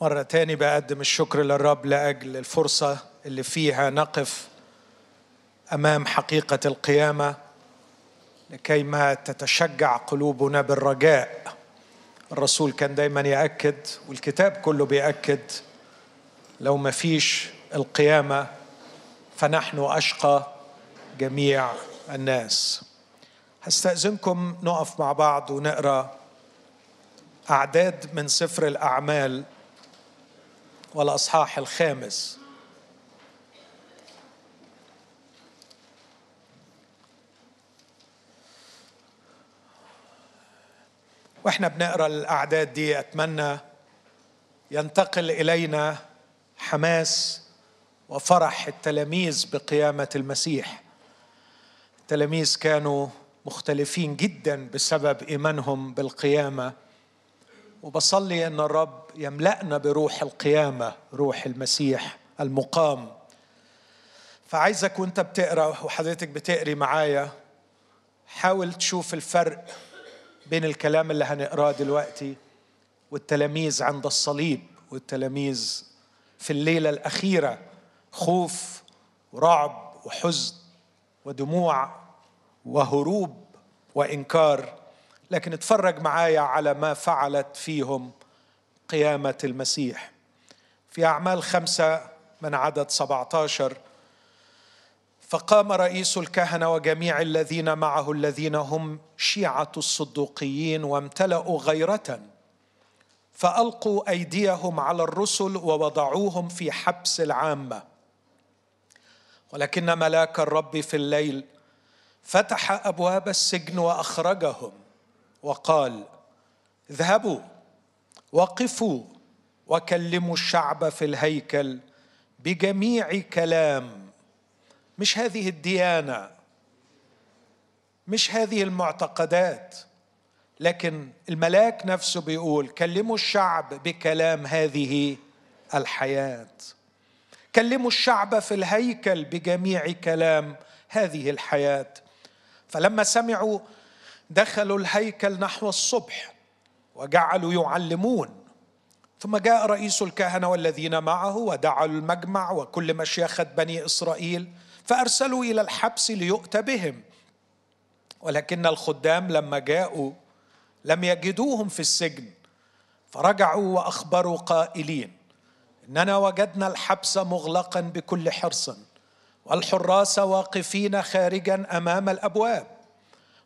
مرة تاني بقدم الشكر للرب لأجل الفرصة اللي فيها نقف أمام حقيقة القيامة لكي ما تتشجع قلوبنا بالرجاء. الرسول كان دايما يأكد والكتاب كله بيأكد لو ما فيش القيامة فنحن أشقى جميع الناس. هستأذنكم نقف مع بعض ونقرأ أعداد من سفر الأعمال والأصحاح الخامس. وإحنا بنقرأ الأعداد دي أتمنى ينتقل إلينا حماس وفرح التلاميذ بقيامة المسيح. التلاميذ كانوا مختلفين جدا بسبب إيمانهم بالقيامة. وبصلي أن الرب يملأنا بروح القيامة روح المسيح المقام. فعايزك وأنت بتقرأ وحضرتك بتقري معايا حاول تشوف الفرق بين الكلام اللي هنقراه دلوقتي والتلاميذ عند الصليب والتلاميذ في الليلة الأخيرة خوف ورعب وحزن ودموع وهروب وإنكار. لكن اتفرج معايا على ما فعلت فيهم قيامة المسيح. في أعمال خمسة من عدد 17 فقام رئيس الكهنة وجميع الذين معه الذين هم شيعة الصدوقيين وامتلأوا غيرة فألقوا أيديهم على الرسل ووضعوهم في حبس العامة. ولكن ملاك الرب في الليل فتح أبواب السجن وأخرجهم. وقال اذهبوا وقفوا وكلموا الشعب في الهيكل بجميع كلام. مش هذه الديانة مش هذه المعتقدات لكن الملاك نفسه بيقول كلموا الشعب بكلام هذه الحياة. كلموا الشعب في الهيكل بجميع كلام هذه الحياة. فلما سمعوا دخلوا الهيكل نحو الصبح وجعلوا يعلمون. ثم جاء رئيس الكهنة والذين معه ودعوا المجمع وكل مشيخة بني إسرائيل فأرسلوا إلى الحبس ليؤتى بهم. ولكن الخدام لما جاءوا لم يجدوهم في السجن فرجعوا وأخبروا قائلين إننا وجدنا الحبس مغلقا بكل حرص والحراس واقفين خارجا أمام الأبواب.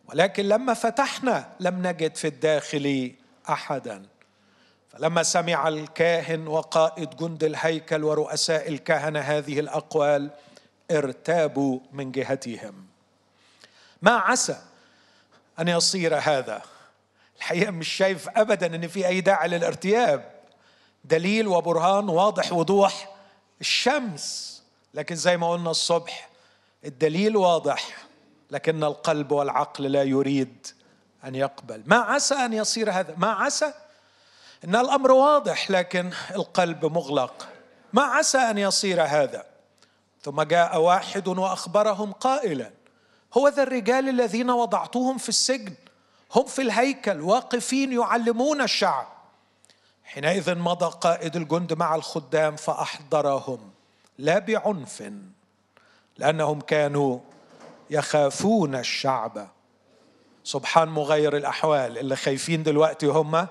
ولكن لما فتحنا لم نجد في الداخل أحدا. فلما سمع الكاهن وقائد جند الهيكل ورؤساء الكهنة هذه الأقوال ارتابوا من جهتهم. ما عسى أن يصير هذا. الحقيقة مش شايف ابدا إن في أي داعي للارتياب. دليل وبرهان واضح وضوح. الشمس لكن زي ما قلنا الصبح الدليل واضح. لكن القلب والعقل لا يريد أن يقبل. ما عسى أن يصير هذا. ما عسى. إن الأمر واضح لكن القلب مغلق. ما عسى أن يصير هذا. ثم جاء واحد وأخبرهم قائلا هو ذا الرجال الذين وضعتهم في السجن. هم في الهيكل واقفين يعلمون الشعب. حينئذ مضى قائد الجند مع الخدام فأحضرهم. لا بعنف لأنهم كانوا يخافون الشعب. سبحان مغير الأحوال. اللي خايفين دلوقتي هم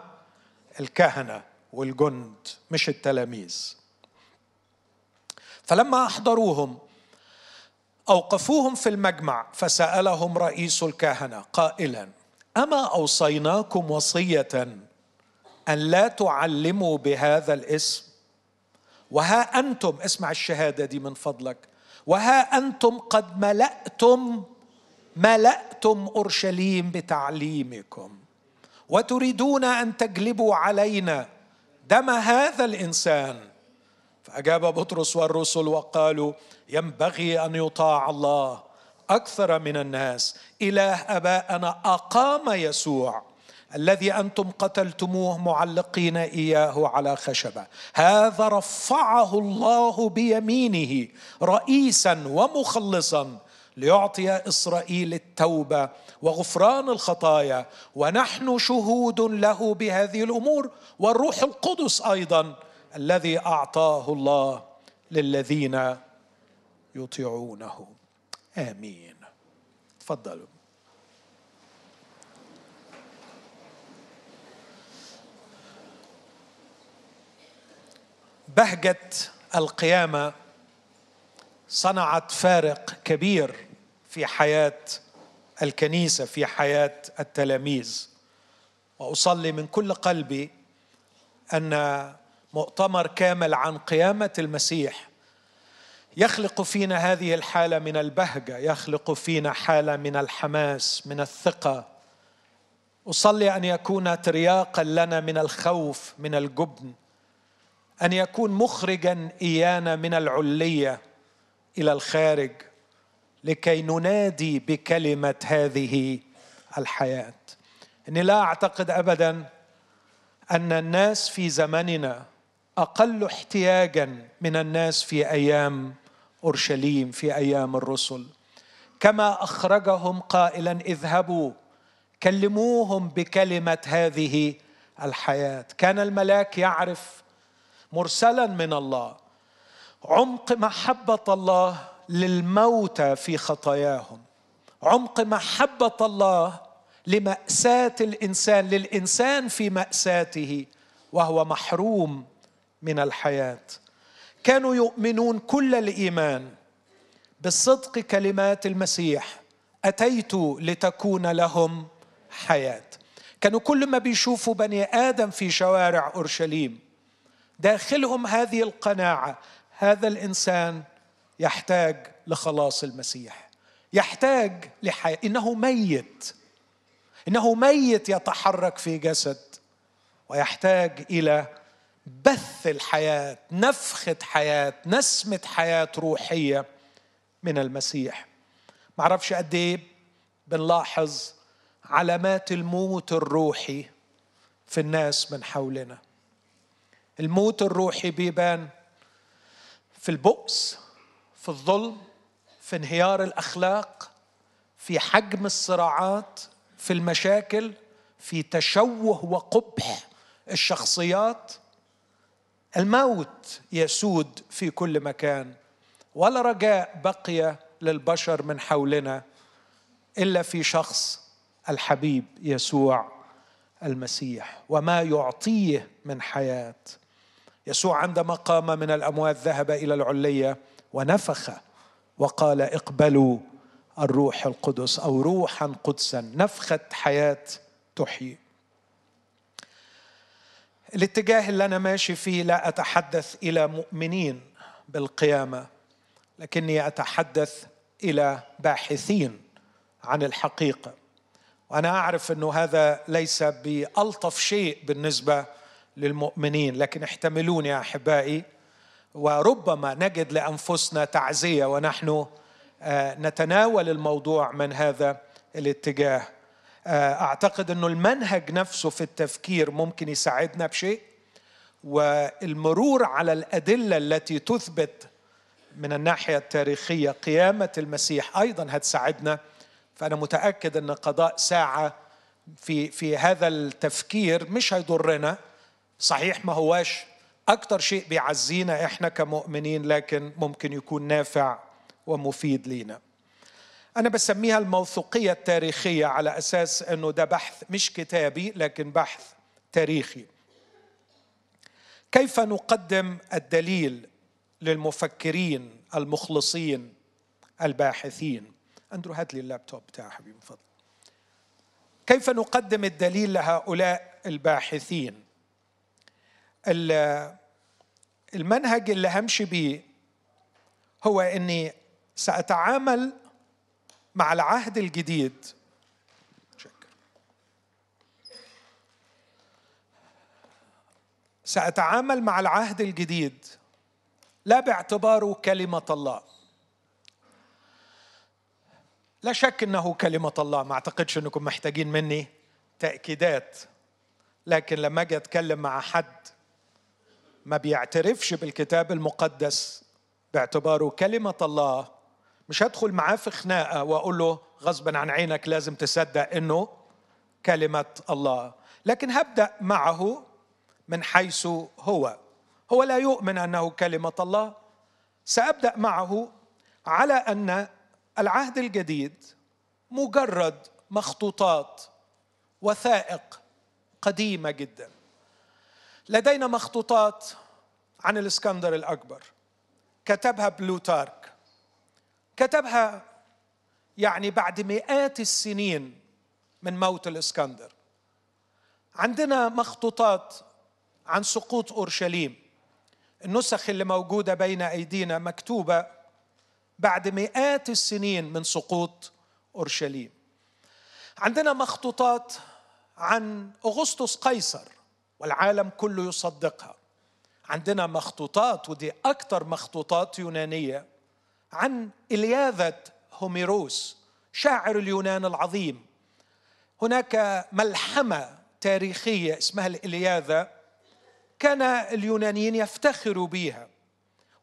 الكهنة والجند مش التلاميذ. فلما أحضروهم أوقفوهم في المجمع فسألهم رئيس الكهنة قائلا أما أوصيناكم وصية أن لا تعلموا بهذا الاسم؟ وها أنتم؟ اسمع الشهادة دي من فضلك. وها أنتم قد ملأتم ملأتم أورشليم بتعليمكم. وتريدون أن تجلبوا علينا دم هذا الإنسان. فأجاب بطرس والرسل وقالوا ينبغي أن يطاع الله أكثر من الناس. إله ابائنا أقام يسوع. الذي أنتم قتلتموه معلقين إياه على خشبة. هذا رفعه الله بيمينه رئيسا ومخلصا ليعطي إسرائيل التوبة وغفران الخطايا. ونحن شهود له بهذه الأمور والروح القدس أيضا الذي أعطاه الله للذين يطيعونه. آمين. تفضلوا. بهجة القيامة صنعت فارق كبير في حياة الكنيسة في حياة التلاميذ. وأصلي من كل قلبي أن مؤتمر كامل عن قيامة المسيح يخلق فينا هذه الحالة من البهجة يخلق فينا حالة من الحماس من الثقة. أصلي أن يكون ترياقا لنا من الخوف من الجبن. أن يكون مخرجا إيانا من العلية إلى الخارج لكي ننادي بكلمة هذه الحياة. إني لا أعتقد ابدا أن الناس في زمننا أقل احتياجا من الناس في أيام أورشليم في أيام الرسل. كما أخرجهم قائلا اذهبوا كلموهم بكلمة هذه الحياة. كان الملاك يعرف مرسلا من الله. عمق محبة الله للموتى في خطاياهم. عمق محبة الله لمأساة الإنسان للإنسان في مأساته وهو محروم من الحياة. كانوا يؤمنون كل الإيمان بصدق كلمات المسيح. أتيت لتكون لهم حياة. كانوا كل ما بيشوفوا بني آدم في شوارع أورشليم داخلهم هذه القناعة هذا الإنسان يحتاج لخلاص المسيح يحتاج لحياه إنه ميت إنه ميت يتحرك في جسد ويحتاج إلى بث الحياة نفخة حياة نسمة حياة روحية من المسيح. معرفش قد إيه بنلاحظ علامات الموت الروحي في الناس من حولنا. الموت الروحي بيبان في البؤس في الظلم في انهيار الأخلاق في حجم الصراعات في المشاكل في تشوه وقبح الشخصيات. الموت يسود في كل مكان ولا رجاء بقي للبشر من حولنا إلا في شخص الحبيب يسوع المسيح وما يعطيه من حياة. يسوع عندما قام من الأموات ذهب إلى العليه ونفخ وقال اقبلوا الروح القدس أو روحا قدسا نفخة حياة تحيي. الاتجاه اللي أنا ماشي فيه لا أتحدث إلى مؤمنين بالقيامة لكني أتحدث إلى باحثين عن الحقيقة. وأنا أعرف إنه هذا ليس بألطف شيء بالنسبة للمؤمنين لكن احتملوني يا أحبائي. وربما نجد لأنفسنا تعزية ونحن آه، نتناول الموضوع من هذا الاتجاه. آه، أعتقد إنه المنهج نفسه في التفكير ممكن يساعدنا بشيء. والمرور على الأدلة التي تثبت من الناحية التاريخية قيامة المسيح أيضا هتساعدنا. فأنا متأكد إن قضاء ساعة في في هذا التفكير مش هيضرنا. صحيح ما هواش أكتر شيء بيعزينا إحنا كمؤمنين لكن ممكن يكون نافع ومفيد لينا. أنا بسميها الموثوقية التاريخية على أساس أنه ده بحث مش كتابي لكن بحث تاريخي. كيف نقدم الدليل للمفكرين المخلصين الباحثين؟ أندرو هات لي اللابتوب بتاع حبيبي فضل كيف نقدم الدليل لهؤلاء الباحثين؟ المنهج اللي همشي بيه هو إني سأتعامل مع العهد الجديد. سأتعامل مع العهد الجديد لا باعتباره كلمة الله. لا شك إنه كلمة الله. ما أعتقدش إنكم محتاجين مني تأكيدات لكن لما أجي أتكلم مع حد ما بيعترفش بالكتاب المقدس باعتباره كلمة الله مش هدخل معاه في خناقة وأقول له غصبا عن عينك لازم تصدق إنه كلمة الله. لكن هبدأ معه من حيث هو. هو لا يؤمن أنه كلمة الله. سأبدأ معه على أن العهد الجديد مجرد مخطوطات وثائق قديمة جدا. لدينا مخطوطات عن الإسكندر الأكبر. كتبها بلوتارك. كتبها يعني بعد مئات السنين من موت الإسكندر. عندنا مخطوطات عن سقوط أورشليم. النسخ اللي موجودة بين أيدينا مكتوبة بعد مئات السنين من سقوط أورشليم. عندنا مخطوطات عن أغسطس قيصر. والعالم كله يصدقها. عندنا مخطوطات ودي أكثر مخطوطات يونانية عن إلياذة هوميروس شاعر اليونان العظيم. هناك ملحمة تاريخية اسمها الإلياذة كان اليونانيين يفتخروا بها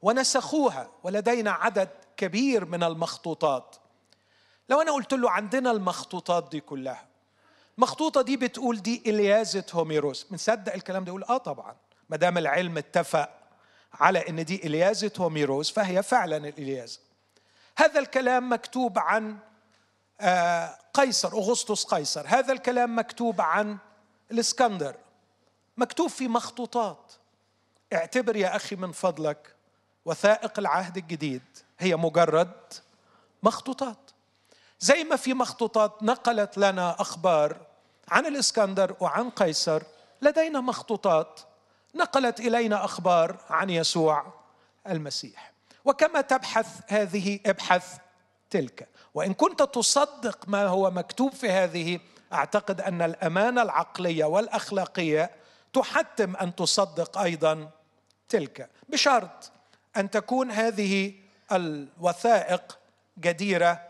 ونسخوها ولدينا عدد كبير من المخطوطات. لو أنا قلت له عندنا المخطوطات دي كلها المخطوطه دي بتقول دي اليازه هوميروس. بنصدق الكلام ده يقول آه طبعا. ما دام العلم اتفق على إن دي اليازه هوميروس فهي فعلا الاليازه هذا الكلام مكتوب عن آه، قيصر أغسطس قيصر. هذا الكلام مكتوب عن الإسكندر. مكتوب في مخطوطات. اعتبر يا أخي من فضلك وثائق العهد الجديد. هي مجرد مخطوطات. زي ما في مخطوطات نقلت لنا أخبار عن الإسكندر وعن قيصر لدينا مخطوطات نقلت إلينا أخبار عن يسوع المسيح. وكما تبحث هذه ابحث تلك. وإن كنت تصدق ما هو مكتوب في هذه أعتقد أن الأمانة العقلية والأخلاقية تحتم أن تصدق أيضا تلك. بشرط أن تكون هذه الوثائق جديرة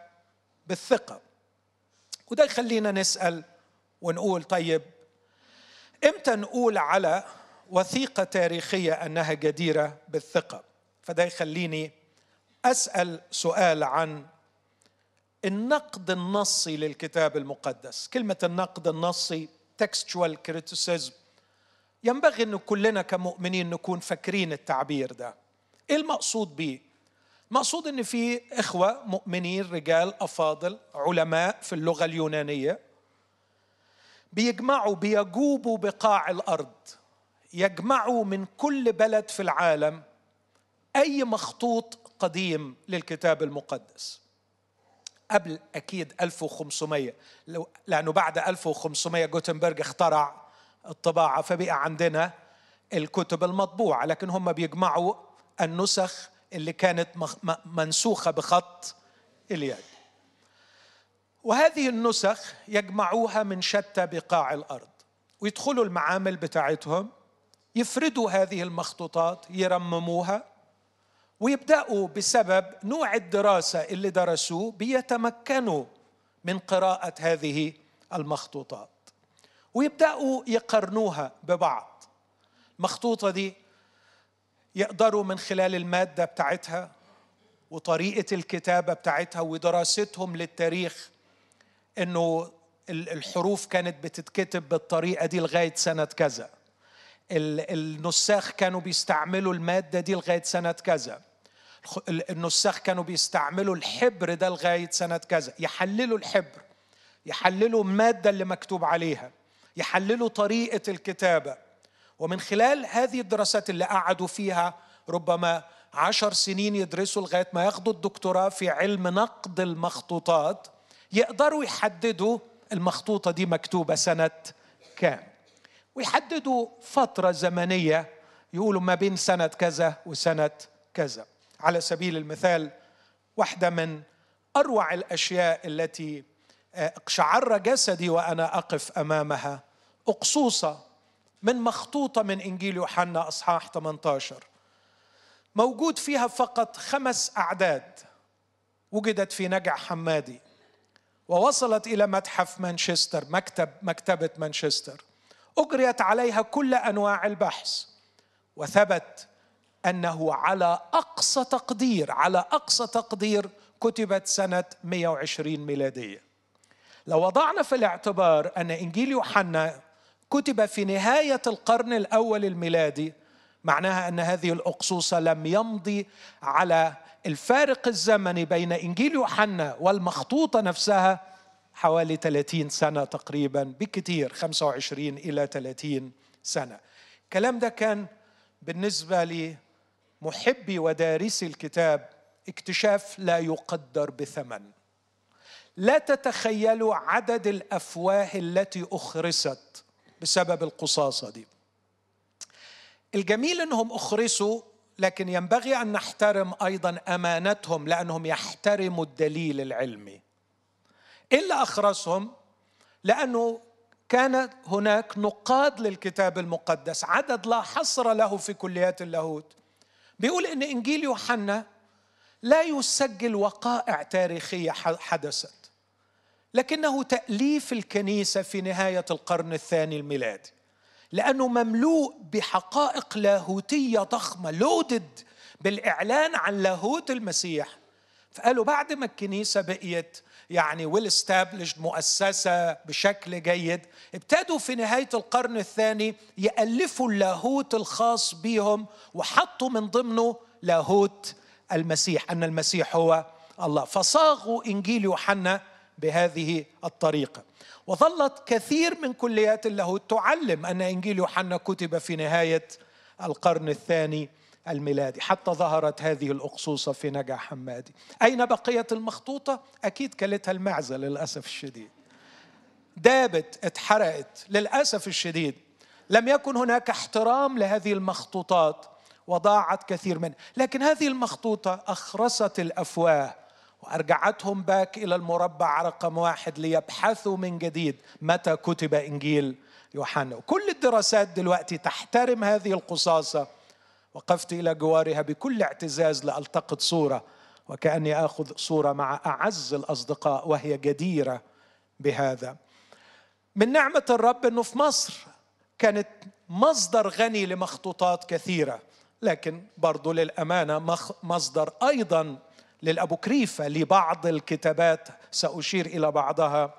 بالثقة. وده يخلينا نسأل ونقول طيب إمتى نقول على وثيقة تاريخية أنها جديرة بالثقة؟ فده يخليني أسأل سؤال عن النقد النصي للكتاب المقدس. كلمة النقد النصي textual criticism ينبغي إن كلنا كمؤمنين نكون فاكرين التعبير ده. إيه المقصود به مقصود إن في إخوة مؤمنين رجال أفاضل علماء في اللغة اليونانية بيجمعوا بيجوبوا بقاع الأرض. يجمعوا من كل بلد في العالم أي مخطوط قديم للكتاب المقدس. قبل أكيد 1500 لأنه بعد 1500 جوتنبرج اخترع الطباعة فبقى عندنا الكتب المطبوعة. لكن هم بيجمعوا النسخ اللي كانت منسوخة بخط اليد. وهذه النسخ يجمعوها من شتى بقاع الأرض ويدخلوا المعامل بتاعتهم يفردوا هذه المخطوطات يرمموها ويبدأوا بسبب نوع الدراسة اللي درسوه بيتمكنوا من قراءة هذه المخطوطات. ويبدأوا يقرنوها ببعض. المخطوطة دي يقدروا من خلال المادة بتاعتها وطريقة الكتابة بتاعتها ودراستهم للتاريخ إنه الحروف كانت بتتكتب بالطريقة دي لغاية سنة كذا. النساخ كانوا بيستعملوا المادة دي لغاية سنة كذا. النساخ كانوا بيستعملوا الحبر ده لغاية سنة كذا. يحللوا الحبر يحللوا المادة اللي مكتوب عليها يحللوا طريقة الكتابة. ومن خلال هذه الدراسات اللي قعدوا فيها ربما عشر سنين يدرسوا لغاية ما ياخدوا الدكتوراه في علم نقد المخطوطات يقدروا يحددوا المخطوطة دي مكتوبة سنة كام. ويحددوا فترة زمنية يقولوا ما بين سنة كذا وسنة كذا. على سبيل المثال واحدة من أروع الأشياء التي اقشعر جسدي وأنا أقف أمامها أقصوصة من مخطوطة من إنجيل يوحنا أصحاح 18 موجود فيها فقط خمس أعداد وجدت في نجع حمادي. ووصلت إلى متحف مانشستر مكتب مكتبة مانشستر. أجريت عليها كل أنواع البحث وثبت أنه على أقصى تقدير على أقصى تقدير كتبت سنة 120 ميلادية. لو وضعنا في الاعتبار أن إنجيل يوحنا كتب في نهاية القرن الأول الميلادي معناها أن هذه الأقصوصة لم يمضي على الفارق الزمني بين إنجيل يوحنا والمخطوطة نفسها حوالي 30 سنة تقريبا بكثير 25 إلى 30 سنة. الكلام ده كان بالنسبة لمحبي ودارسي الكتاب اكتشاف لا يقدر بثمن. لا تتخيلوا عدد الأفواه التي أخرست بسبب القصاصة دي. الجميل إنهم أخرسوا لكن ينبغي أن نحترم أيضا أمانتهم لأنهم يحترموا الدليل العلمي. إلا أخرسهم لأنه كان هناك نقاد للكتاب المقدس عدد لا حصر له في كليات اللاهوت. بيقول إن إنجيل يوحنا لا يسجل وقائع تاريخية حدثت لكنه تأليف الكنيسة في نهاية القرن الثاني الميلادي. لأنه مملوء بحقائق لاهوتية ضخمة لودد بالإعلان عن لاهوت المسيح. فقالوا بعد ما الكنيسة بقيت يعني ويل استابلشد مؤسسة بشكل جيد ابتدوا في نهاية القرن الثاني يألفوا اللاهوت الخاص بهم وحطوا من ضمنه لاهوت المسيح أن المسيح هو الله. فصاغوا إنجيل يوحنا بهذه الطريقة. وظلت كثير من كليات اللاهوت تعلم أن إنجيل يوحنا كتب في نهاية القرن الثاني الميلادي حتى ظهرت هذه الأقصوصة في نجع حمادي أين بقيت المخطوطة؟ أكيد كلتها المعزة للأسف الشديد. دابت اتحرقت للأسف الشديد. لم يكن هناك احترام لهذه المخطوطات وضاعت كثير منها. لكن هذه المخطوطة أخرست الأفواه وأرجعتهم باك إلى المربع رقم واحد ليبحثوا من جديد متى كتب إنجيل يوحنا. وكل الدراسات دلوقتي تحترم هذه القصاصة. وقفت إلى جوارها بكل اعتزاز لألتقط صورة. وكأني آخذ صورة مع أعز الأصدقاء وهي جديرة بهذا. من نعمة الرب أنه في مصر كانت مصدر غني لمخطوطات كثيرة. لكن برضو للأمانة مصدر أيضا للأبوكريفة لبعض الكتابات سأشير إلى بعضها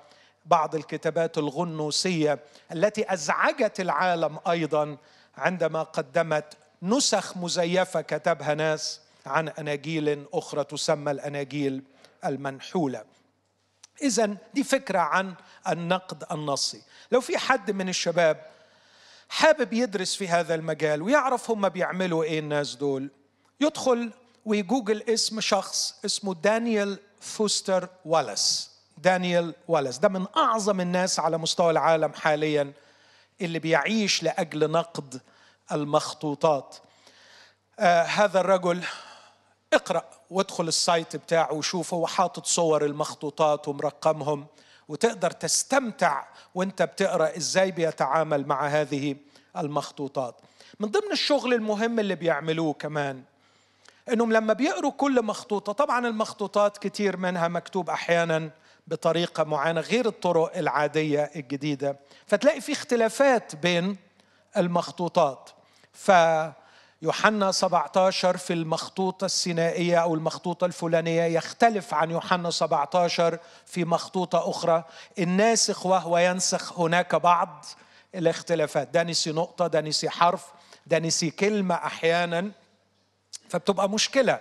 بعض الكتابات الغنوسية التي أزعجت العالم أيضا عندما قدمت نسخ مزيفة كتبها ناس عن أناجيل أخرى تسمى الأناجيل المنحولة. إذا دي فكرة عن النقد النصي. لو في حد من الشباب حابب يدرس في هذا المجال ويعرف هم بيعملوا إيه الناس دول يدخل ويجوجل اسم شخص اسمه دانيال فوستر والاس. دانيال والاس. ده من أعظم الناس على مستوى العالم حاليا اللي بيعيش لأجل نقد المخطوطات. آه هذا الرجل اقرأ وادخل ال site بتاعه وشوف هو حاطط صور المخطوطات ومرقمهم وتقدر تستمتع وانت بتقرأ إزاي بيتعامل مع هذه المخطوطات. من ضمن الشغل المهم اللي بيعملوه كمان إنهم لما بيقروا كل مخطوطة طبعا المخطوطات كتير منها مكتوب أحيانا بطريقة معينة غير الطرق العادية الجديدة. فتلاقي في اختلافات بين المخطوطات. فيوحنا 17 في المخطوطة السينائية أو المخطوطة الفلانية يختلف عن يوحنا 17 في مخطوطة أخرى. الناسخ وهو ينسخ هناك بعض الاختلافات. ده نسي نقطة ده نسي حرف ده نسي كلمة أحيانا فبتبقى مشكلة.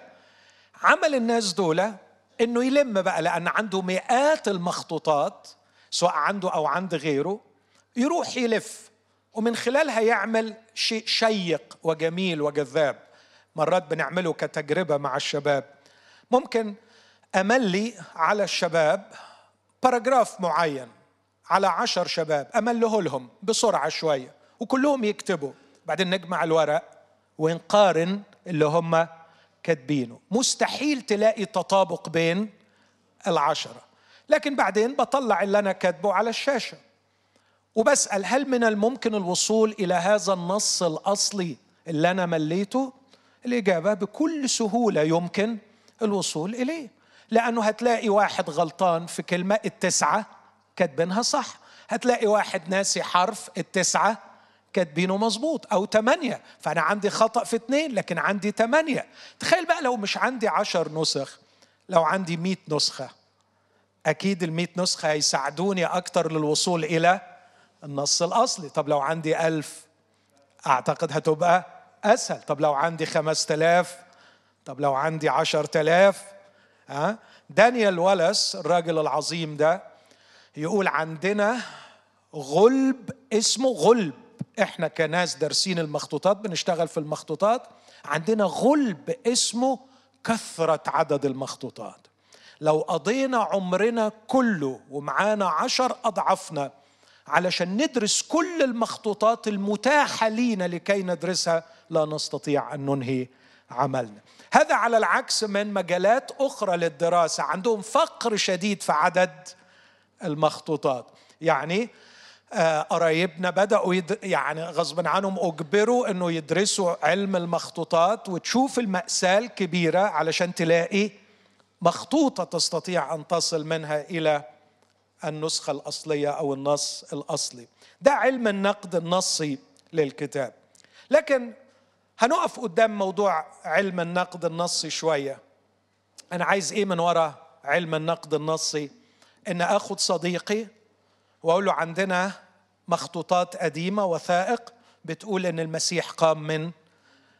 عمل الناس دول إنه يلم بقى لأن عنده مئات المخطوطات سواء عنده أو عند غيره يروح يلف. ومن خلالها يعمل شيء شيق وجميل وجذاب. مرات بنعمله كتجربة مع الشباب. ممكن أملي على الشباب باراجراف معين على عشر شباب أمله لهم بسرعة شوية وكلهم يكتبوا. بعدين نجمع الورق ونقارن اللي هم كاتبينه. مستحيل تلاقي تطابق بين العشرة. لكن بعدين بطلع اللي أنا كاتبه على الشاشة. وبسأل هل من الممكن الوصول إلى هذا النص الأصلي اللي أنا مليته؟ الإجابة بكل سهولة يمكن الوصول إليه. لأنه هتلاقي واحد غلطان في كلمة التسعة كاتبينها صح. هتلاقي واحد ناسي حرف التسعة كاتبينه مظبوط أو ثمانية فأنا عندي خطأ في اثنين لكن عندي ثمانية تخيل بقى لو مش عندي عشر نسخ لو عندي مئة نسخة. أكيد المئة نسخة هيساعدوني أكتر للوصول إلى النص الأصلي. طب لو عندي ألف أعتقد هتبقى أسهل. طب لو عندي خمس تلاف طب لو عندي عشر تلاف ها؟ دانيال ولس الراجل العظيم ده يقول عندنا غلب اسمه غلب. إحنا كناس دارسين المخطوطات بنشتغل في المخطوطات. عندنا غلب اسمه كثرة عدد المخطوطات. لو قضينا عمرنا كله ومعانا عشر أضعافنا علشان ندرس كل المخطوطات المتاحة لينا لكي ندرسها لا نستطيع أن ننهي عملنا. هذا على العكس من مجالات أخرى للدراسة. عندهم فقر شديد في عدد المخطوطات. يعني قرايبنا بدأوا يد... يعني غصبا عنهم أجبروا أنه يدرسوا علم المخطوطات وتشوف المأساة الكبيرة علشان تلاقي مخطوطة تستطيع أن تصل منها إلى النسخة الأصلية أو النص الأصلي. ده علم النقد النصي للكتاب. لكن هنقف قدام موضوع علم النقد النصي شوية. أنا عايز إيه من وراء علم النقد النصي؟ إن أخذ صديقي وأقول له عندنا مخطوطات قديمة وثائق بتقول إن المسيح قام من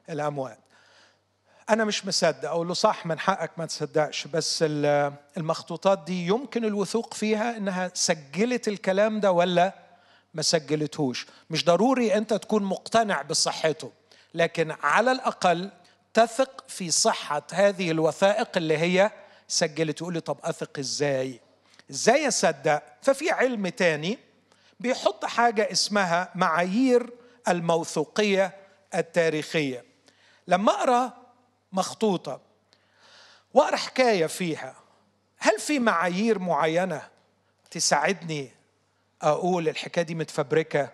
الأموات. أنا مش مصدق. أقول له صح من حقك ما تصدقش. بس المخطوطات دي يمكن الوثوق فيها إنها سجلت الكلام ده ولا ما سجلتهوش. مش ضروري أنت تكون مقتنع بصحته لكن على الأقل تثق في صحة هذه الوثائق اللي هي سجلت. يقول لي طب أثق إزاي؟ إزاي أصدق؟ ففي علم تاني بيحط حاجة اسمها معايير الموثوقية التاريخية. لما أقرأ مخطوطة وأقرأ حكاية فيها هل في معايير معينة تساعدني أقول الحكاية دي متفبركة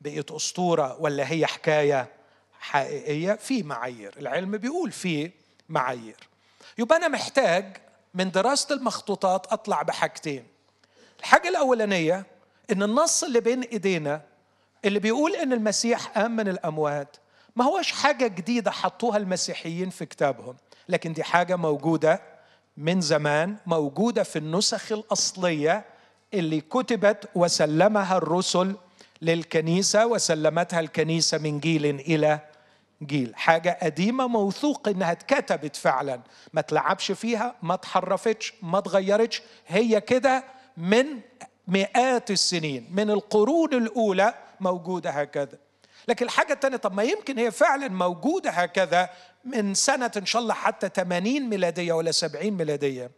بقيت أسطورة ولا هي حكاية حقيقية؟ في معايير. العلم بيقول في معايير. يبقى أنا محتاج من دراسة المخطوطات أطلع بحاجتين. الحاجة الأولانية إن النص اللي بين إيدينا اللي بيقول إن المسيح قام من الأموات ما هوش حاجة جديدة حطوها المسيحيين في كتابهم لكن دي حاجة موجودة من زمان موجودة في النسخ الأصلية اللي كتبت وسلمها الرسل للكنيسة وسلمتها الكنيسة من جيل إلى جيل حاجة قديمة موثوق إنها اتكتبت فعلا. ما تلعبش فيها ما تحرفتش ما تغيرتش. هي كده من مئات السنين من القرون الأولى موجودة هكذا. لكن الحاجة الثانية طب ما يمكن هي فعلا موجودة هكذا من سنة إن شاء الله حتى 80 ميلادية ولا 70 ميلادية.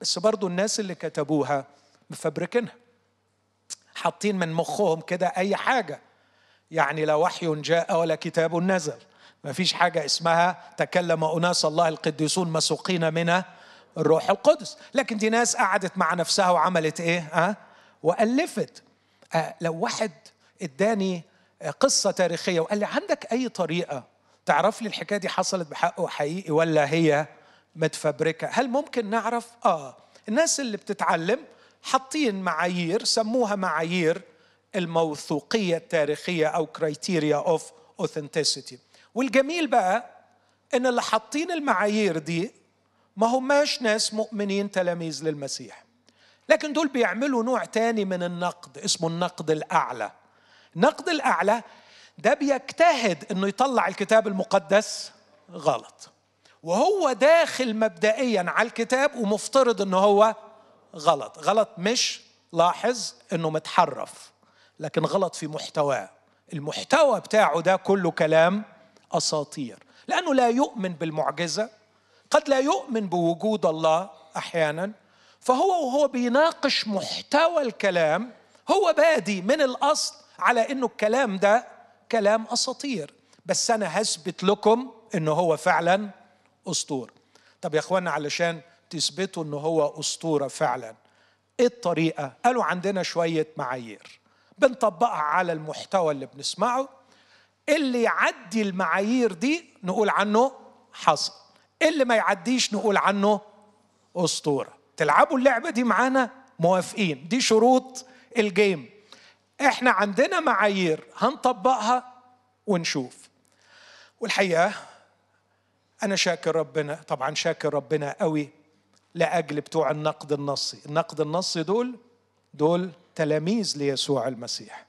بس برضو الناس اللي كتبوها مفبركينها. حاطين من مخهم كده أي حاجة. يعني لا وحي جاء ولا كتاب نزل. ما فيش حاجة اسمها تكلم أناس الله القديسون مسوقين من الروح القدس. لكن دي ناس قعدت مع نفسها وعملت إيه؟ ها؟ وألفت. آه لو واحد إداني قصة تاريخية وقال لي عندك أي طريقة تعرف لي الحكاية دي حصلت بحقه حقيقي ولا هي متفبركة؟ هل ممكن نعرف؟ آه. الناس اللي بتتعلم حاطين معايير سموها معايير الموثوقية التاريخية أو كرايتيريا أوف أوثنتسيتي والجميل بقى إن اللي حاطين المعايير دي ما هماش ناس مؤمنين تلاميذ للمسيح. لكن دول بيعملوا نوع تاني من النقد اسمه النقد الأعلى. النقد الأعلى ده بيجتهد إنه يطلع الكتاب المقدس غلط. وهو داخل مبدئيا على الكتاب ومفترض إنه هو غلط. غلط مش لاحظ إنه متحرف. لكن غلط في محتواه المحتوى بتاعه ده كله كلام أساطير. لأنه لا يؤمن بالمعجزة. قد لا يؤمن بوجود الله أحيانا. فهو وهو بيناقش محتوى الكلام هو بادي من الأصل على إنه الكلام ده كلام أساطير. بس أنا هثبت لكم إنه هو فعلا أسطورة. طب يا اخوانا علشان تثبتوا إنه هو أسطورة فعلا إيه الطريقة؟ قالوا عندنا شوية معايير. بنطبقها على المحتوى اللي بنسمعه. اللي يعدي المعايير دي نقول عنه حصل اللي ما يعديش نقول عنه أسطورة. تلعبوا اللعبة دي معانا موافقين. دي شروط الجيم. إحنا عندنا معايير. هنطبقها ونشوف. والحقيقة أنا شاكر ربنا. طبعا شاكر ربنا قوي لأجل بتوع النقد النصي. النقد النصي دول دول تلاميذ ليسوع المسيح.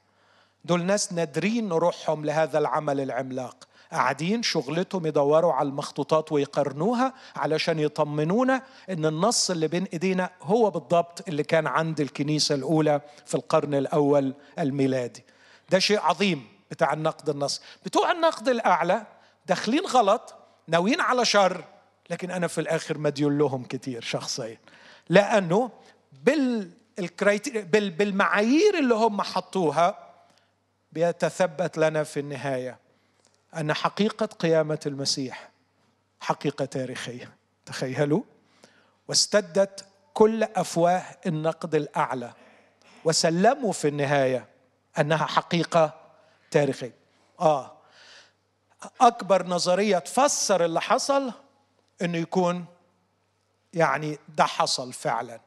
دول ناس نادرين روحهم لهذا العمل العملاق. قاعدين شغلتهم يدوروا على المخطوطات ويقارنوها علشان يطمنونا إن النص اللي بين إيدينا هو بالضبط اللي كان عند الكنيسة الأولى في القرن الأول الميلادي. ده شيء عظيم بتاع النقد النص. بتوع النقد الأعلى داخلين غلط ناويين على شر لكن أنا في الآخر مديون لهم كتير شخصيا. لأنه بال بالمعايير اللي هم حطوها بيتثبت لنا في النهاية أن حقيقة قيامة المسيح حقيقة تاريخية. تخيلوا. واستدت كل أفواه النقد الأعلى وسلموا في النهاية أنها حقيقة تاريخية. آه. أكبر نظرية تفسر اللي حصل إنه يكون يعني ده حصل فعلا.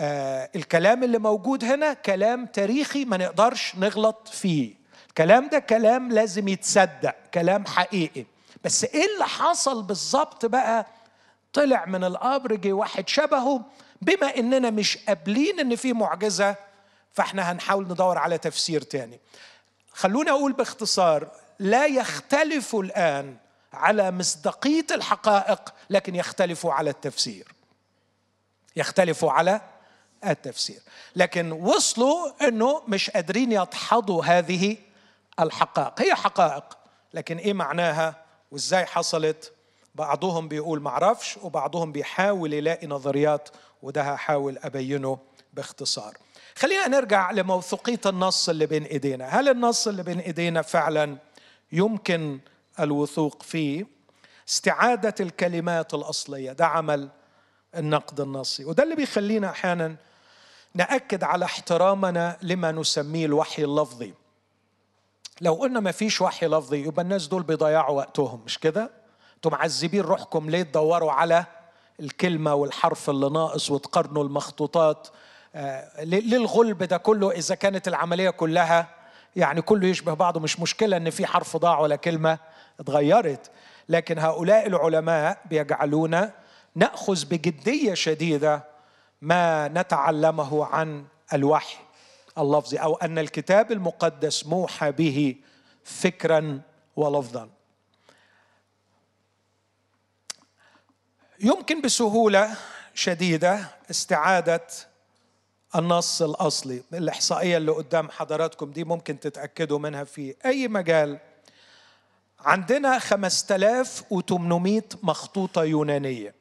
آه الكلام اللي موجود هنا كلام تاريخي ما نقدرش نغلط فيه. الكلام ده كلام لازم يتصدق كلام حقيقي. بس إيه اللي حصل بالظبط بقى؟ طلع من القبر جه واحد شبهه. بما إننا مش قابلين إن في معجزة فإحنا هنحاول ندور على تفسير تاني. خلوني أقول باختصار لا يختلف الآن على مصداقية الحقائق لكن يختلفوا على التفسير. يختلفوا على التفسير. لكن وصلوا إنه مش قادرين يدحضوا هذه الحقائق. هي حقائق لكن إيه معناها؟ وإزاي حصلت؟ بعضهم بيقول معرفش وبعضهم بيحاول يلاقي نظريات وده هحاول أبينه باختصار. خلينا نرجع لموثوقية النص اللي بين إيدينا. هل النص اللي بين إيدينا فعلا يمكن الوثوق فيه؟ استعادة الكلمات الأصلية ده عمل النقد النصي. وده اللي بيخلينا أحيانا نأكد على احترامنا لما نسميه الوحي اللفظي. لو قلنا ما فيش وحي لفظي يبقى الناس دول بيضيعوا وقتهم مش كده؟ أنتوا معذبين روحكم ليه تدوروا على الكلمة والحرف اللي ناقص وتقارنوا المخطوطات؟ آه ليه الغلب ده كله إذا كانت العملية كلها يعني كله يشبه بعضه مش مشكلة إن في حرف ضاع ولا كلمة اتغيرت. لكن هؤلاء العلماء بيجعلونا نأخذ بجدية شديدة ما نتعلمه عن الوحي اللفظي أو أن الكتاب المقدس موحى به فكرا ولفظا. يمكن بسهولة شديدة استعادة النص الأصلي الإحصائية اللي قدام حضراتكم دي ممكن تتأكدوا منها في أي مجال. عندنا 5800 مخطوطة يونانية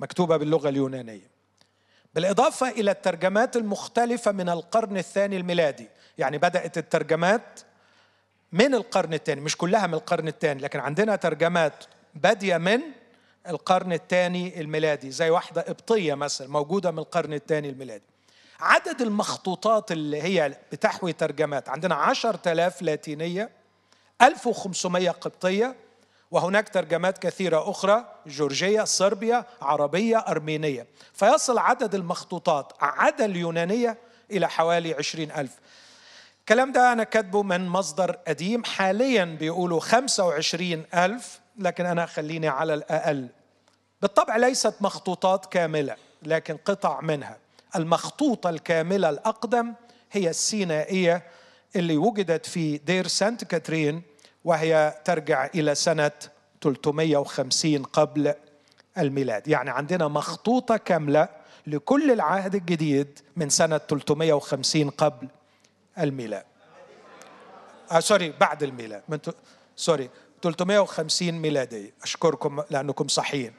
مكتوبة باللغة اليونانية. بالإضافة إلى الترجمات المختلفة من القرن الثاني الميلادي. يعني بدأت الترجمات من القرن الثاني مش كلها من القرن الثاني لكن عندنا ترجمات بادية من القرن الثاني الميلادي زي واحدة قبطية مثلا موجودة من القرن الثاني الميلادي. عدد المخطوطات اللي هي بتحوي ترجمات عندنا عشر آلاف لاتينية 1500 قبطية وهناك ترجمات كثيرة أخرى جورجية صربيا عربية أرمينية. فيصل عدد المخطوطات عدا اليونانية إلى حوالي عشرين ألف. الكلام ده أنا كاتبه من مصدر قديم حاليا بيقولوا خمسة وعشرين ألف لكن أنا خليني على الأقل. بالطبع ليست مخطوطات كاملة لكن قطع منها. المخطوطة الكاملة الأقدم هي السينائية اللي وجدت في دير سانت كاترين وهي ترجع إلى سنة 350 قبل الميلاد. يعني عندنا مخطوطة كاملة لكل العهد الجديد من سنة 350 قبل الميلاد. آه sorry بعد الميلاد. من ت... sorry 350 ميلادية أشكركم لأنكم صحيين.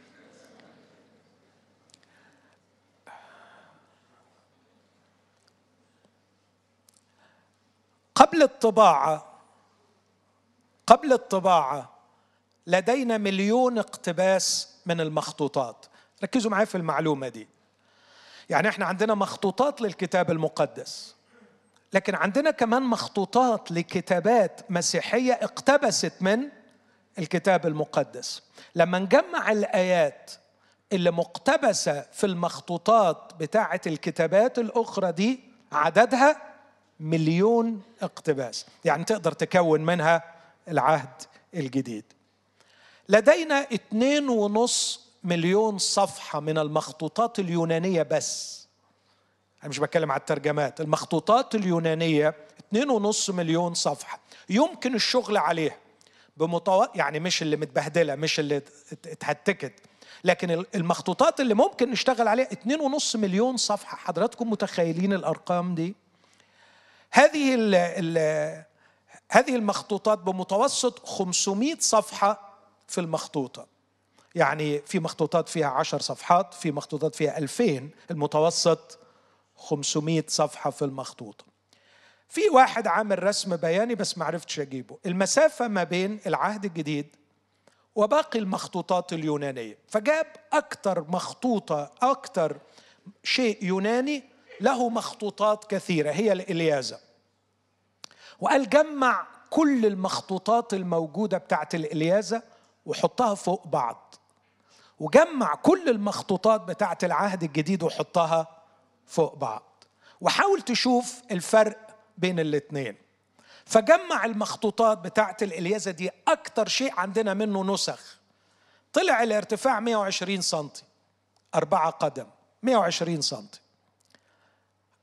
قبل الطباعة قبل الطباعة لدينا مليون اقتباس من المخطوطات. ركزوا معي في المعلومة دي. يعني إحنا عندنا مخطوطات للكتاب المقدس لكن عندنا كمان مخطوطات لكتابات مسيحية اقتبست من الكتاب المقدس. لما نجمع الآيات اللي مقتبسة في المخطوطات بتاعة الكتابات الأخرى دي عددها مليون اقتباس. يعني تقدر تكون منها العهد الجديد. لدينا اثنين ونص مليون صفحة من المخطوطات اليونانية بس. أنا مش بتكلم على الترجمات المخطوطات اليونانية اثنين ونص مليون صفحة. يمكن الشغل عليها بمطو... يعني مش اللي متبهدلة مش اللي اتهتكت. لكن المخطوطات اللي ممكن نشتغل عليها 2.5 مليون صفحة. حضراتكم متخيلين الأرقام دي؟ هذه ال ال هذه المخطوطات بمتوسط 500 صفحة في المخطوطة. يعني في مخطوطات فيها 10 صفحات في مخطوطات فيها 2000 المتوسط 500 صفحة في المخطوطة. في واحد عامل رسم بياني بس ما عرفتش أجيبه. المسافة ما بين العهد الجديد وباقي المخطوطات اليونانية. فجاب أكثر مخطوطة أكثر شيء يوناني له مخطوطات كثيرة هي الاليازه وقال جمع كل المخطوطات الموجودة بتاعت الاليازه وحطها فوق بعض. وجمع كل المخطوطات بتاعت العهد الجديد وحطها فوق بعض. وحاول تشوف الفرق بين الاثنين فجمع المخطوطات بتاعت الإليازة دي أكتر شيء عندنا منه نسخ. طلع الارتفاع 120 سنتي. أربعة قدم. 120 سنتي.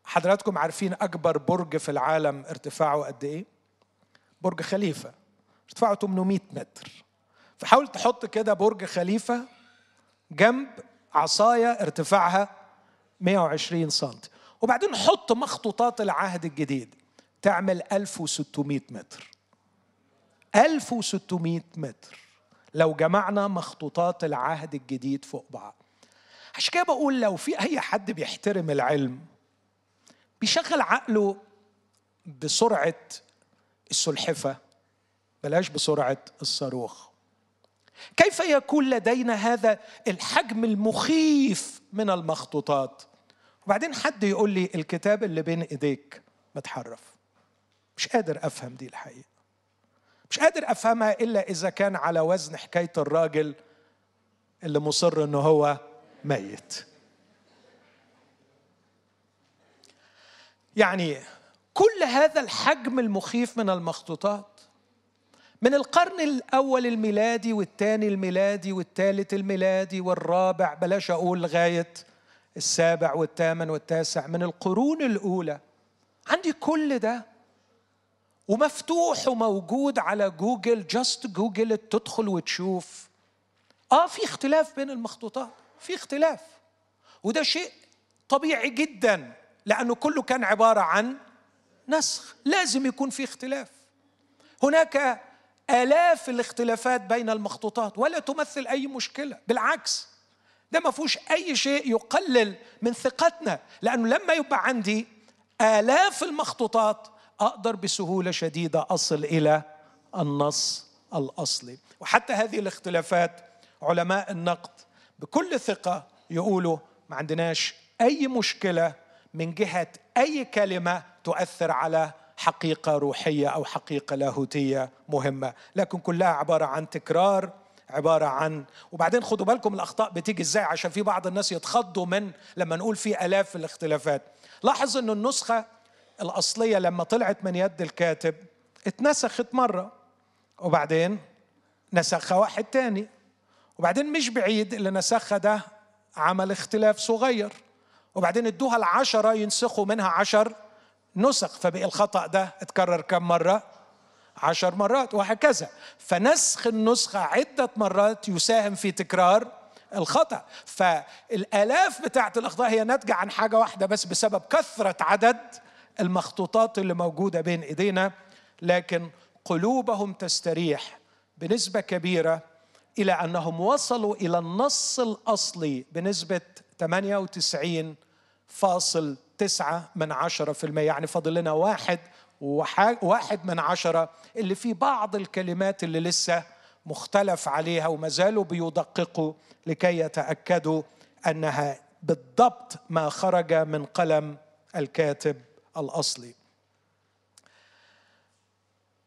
حضراتكم عارفين أكبر برج في العالم ارتفاعه قد إيه؟ برج خليفة. ارتفاعه 800 متر. فحاول تحط كده برج خليفة جنب عصاية ارتفاعها 120 سنتي. وبعدين حط مخطوطات العهد الجديد. تعمل 1600 متر. 1600 متر. لو جمعنا مخطوطات العهد الجديد فوق بعض. عشان كده بقول لو في أي حد بيحترم العلم بيشغل عقله بسرعة السلحفة بلاش بسرعة الصاروخ. كيف يكون لدينا هذا الحجم المخيف من المخطوطات؟ وبعدين حد يقول لي الكتاب اللي بين ايديك متحرف. مش قادر افهم دي الحقيقة. مش قادر افهمها إلا إذا كان على وزن حكاية الراجل اللي مصر إنه هو ميت. يعني كل هذا الحجم المخيف من المخطوطات من القرن الأول الميلادي والثاني الميلادي والثالث الميلادي والرابع بلاش أقول لغاية السابع والثامن والتاسع من القرون الأولى. عندي كل ده ومفتوح وموجود على جوجل just جوجل تدخل وتشوف. آه في اختلاف بين المخطوطات في اختلاف. وده شيء طبيعي جدا. لأنه كله كان عبارة عن نسخ. لازم يكون في اختلاف. هناك آلاف الاختلافات بين المخطوطات ولا تمثل أي مشكلة. بالعكس ده ما فيهوش أي شيء يقلل من ثقتنا. لأنه لما يبقى عندي آلاف المخطوطات أقدر بسهولة شديدة أصل إلى النص الأصلي. وحتى هذه الاختلافات علماء النقد بكل ثقة يقولوا ما عندناش أي مشكلة من جهة أي كلمة تؤثر على حقيقة روحية أو حقيقة لاهوتية مهمة. لكن كلها عبارة عن تكرار عبارة عن وبعدين خدوا بالكم الأخطاء بتيجي إزاي؟ عشان في بعض الناس يتخضوا من لما نقول في آلاف الاختلافات. لاحظ ان النسخة الأصلية لما طلعت من يد الكاتب اتنسخت مرة وبعدين نسخها واحد تاني. وبعدين مش بعيد اللي نسخها ده عمل اختلاف صغير. وبعدين ادوها العشرة ينسخوا منها عشر نسخ فبقي الخطأ ده اتكرر كم مرة؟ عشر مرات وهكذا. فنسخ النسخة عدة مرات يساهم في تكرار الخطأ. فالآلاف بتاعة الأخطاء هي ناتجة عن حاجة واحدة بس بسبب كثرة عدد المخطوطات اللي موجودة بين إيدينا لكن قلوبهم تستريح بنسبة كبيرة إلى أنهم وصلوا إلى النص الأصلي بنسبة 98 فاصل تسعة من عشرة في المية. يعني فاضل لنا واحد واحد من عشرة اللي في بعض الكلمات اللي لسه مختلف عليها وما زالوا بيدققوا لكي يتأكدوا أنها بالضبط ما خرج من قلم الكاتب الأصلي.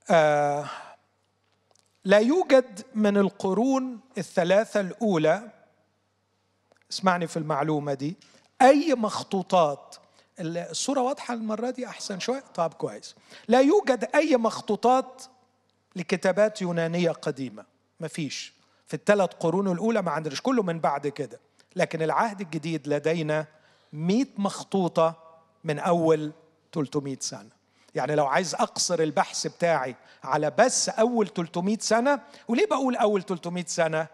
آه لا يوجد من القرون الثلاثة الأولى اسمعني في المعلومة دي أي مخطوطات. الصورة واضحة المرة دي؟ أحسن شوية. طب كويس. لا يوجد أي مخطوطات لكتابات يونانية قديمة. مفيش. في الثلاث قرون الأولى ما عندناش. كله من بعد كده. لكن العهد الجديد لدينا 100 مخطوطة من أول 300 سنة. يعني لو عايز أقصر البحث بتاعي على بس أول 300 سنة وليه بقول أول 300 سنة؟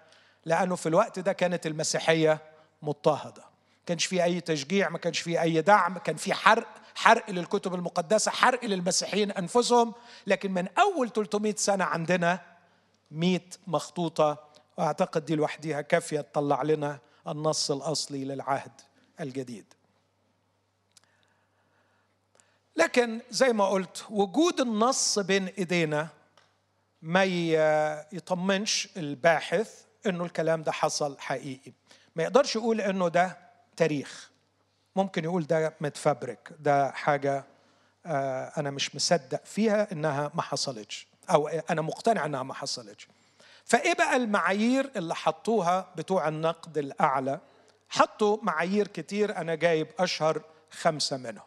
لأنه في الوقت ده كانت المسيحية مضطهدة. ما كانش في أي تشجيع ما كانش في أي دعم كان في حرق حرق للكتب المقدسة حرق للمسيحيين أنفسهم. لكن من أول 300 سنة عندنا 100 مخطوطة وأعتقد دي لوحديها كافية تطلع لنا النص الأصلي للعهد الجديد. لكن زي ما قلت وجود النص بين إيدينا ما يطمنش الباحث إنه الكلام ده حصل حقيقي. ما يقدرش يقول إنه ده تاريخ. ممكن يقول ده متفبرك ده حاجة آه، أنا مش مصدق فيها إنها ما حصلتش أو أنا مقتنع إنها ما حصلتش. فإيه بقى المعايير اللي حطوها بتوع النقد الأعلى؟ حطوا معايير كتير أنا جايب أشهر خمسة منهم.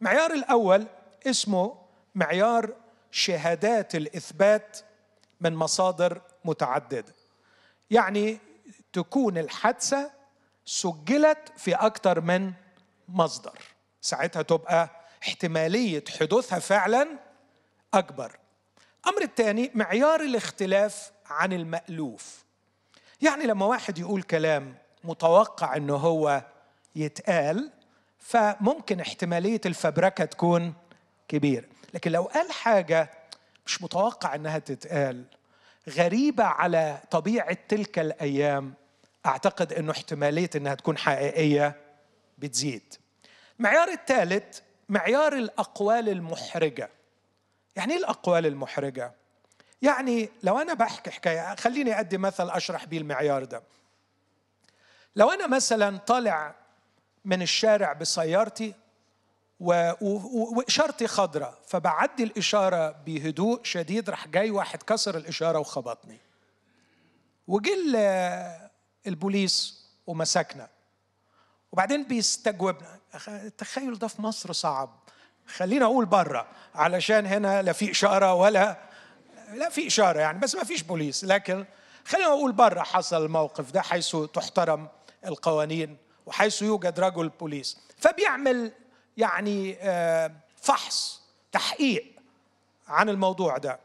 المعيار الأول اسمه معيار شهادات الإثبات من مصادر متعددة. يعني تكون الحادثة سجلت في أكثر من مصدر. ساعتها تبقى احتمالية حدوثها فعلا أكبر. الامر الثاني معيار الاختلاف عن المألوف. يعني لما واحد يقول كلام متوقع انه هو يتقال فممكن احتمالية الفبركة تكون كبيره لكن لو قال حاجة مش متوقع إنها تتقال غريبة على طبيعة تلك الأيام أعتقد إنه احتمالية إنها تكون حقيقية بتزيد. المعيار الثالث معيار الأقوال المحرجة. يعني إيه الأقوال المحرجة؟ يعني لو أنا بحكي حكاية خليني أدي مثل أشرح بيه المعيار ده. لو أنا مثلا طالع من الشارع بسيارتي وإشارتي خضراء فبعدي الإشارة بهدوء شديد راح جاي واحد كسر الإشارة وخبطني. وجي البوليس ومسكنا. وبعدين بيستجوبنا. التخيل ده في مصر صعب. خلينا أقول بره علشان هنا لا في إشارة ولا لا في إشارة يعني بس ما فيش بوليس. لكن خلينا أقول بره حصل الموقف ده حيث تحترم القوانين وحيث يوجد رجل بوليس. فبيعمل يعني آه، فحص تحقيق عن الموضوع ده.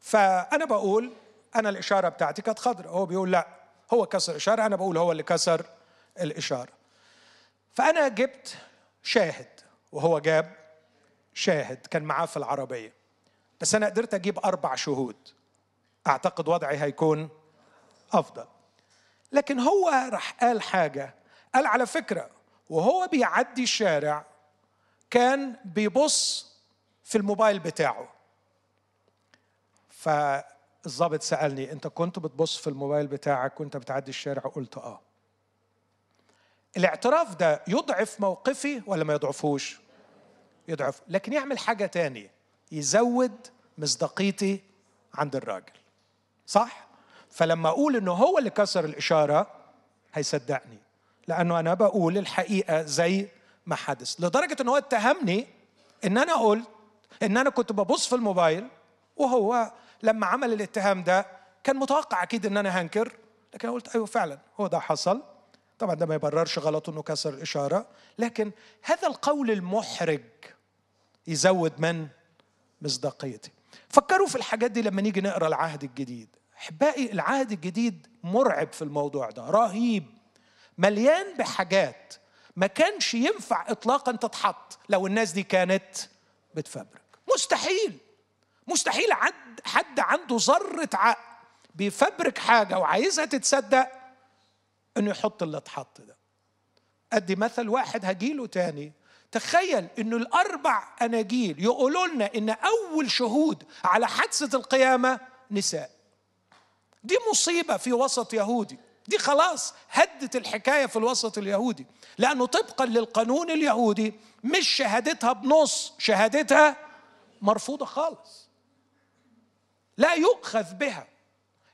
فأنا بقول أنا الإشارة بتاعتي كانت خضراء. هو بيقول لا. هو كسر إشارة أنا بقول هو اللي كسر الإشارة. فأنا جبت شاهد وهو جاب شاهد كان معاه في العربية. بس أنا قدرت أجيب أربع شهود. أعتقد وضعي هيكون أفضل. لكن هو راح قال حاجة قال على فكرة وهو بيعدي الشارع كان بيبص في الموبايل بتاعه. فالظابط سألني أنت كنت بتبص في الموبايل بتاعك وأنت بتعدي الشارع؟ قلت آه. الاعتراف ده يضعف موقفي ولا ما يضعفوش؟ يضعف لكن يعمل حاجة تانية يزود مصداقيتي عند الراجل. صح؟ فلما أقول إنه هو اللي كسر الإشارة هيصدقني لأنه أنا بقول الحقيقة زي ما حدث لدرجة إن هو اتهمني إن أنا قلت إن أنا كنت ببص في الموبايل وهو لما عمل الاتهام ده كان متوقع أكيد إن أنا هنكر لكن أنا قلت أيوه فعلا هو ده حصل. طبعا ده ما يبررش غلطه انه كسر الاشاره لكن هذا القول المحرج يزود من مصداقيتي. فكروا في الحاجات دي لما نيجي نقرأ العهد الجديد. أحبائي العهد الجديد مرعب في الموضوع ده رهيب مليان بحاجات ما كانش ينفع اطلاقا تتحط لو الناس دي كانت بتفبرك. مستحيل. مستحيل حد حد عنده ذرة عقل بيفبرك حاجة وعايزها تتصدق إنه يحط اللي اتحط ده. أدي مثل واحد هجيله تاني. تخيل إنه الأربع أناجيل يقولوا لنا إن أول شهود على حادثة القيامة نساء. دي مصيبة في وسط يهودي. دي خلاص هدت الحكاية في الوسط اليهودي. لأنه طبقا للقانون اليهودي مش شهادتها بنص شهادتها مرفوضة خالص. لا يؤخذ بها.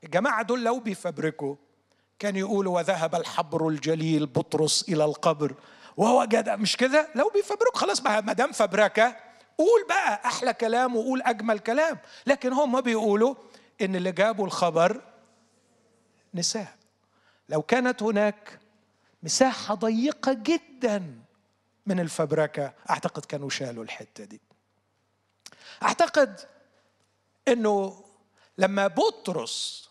الجماعة دول لو بيفبركوا كان يقولوا وذهب الحبر الجليل بطرس إلى القبر. وهو جدع مش كده؟ لو بيفبرك خلاص ما دام فبركة قول بقى أحلى كلام وقول أجمل كلام. لكن هم بيقولوا إن اللي جابوا الخبر نساء. لو كانت هناك مساحة ضيقة جدا من الفبركة أعتقد كانوا شالوا الحتة دي. أعتقد إنه لما بطرس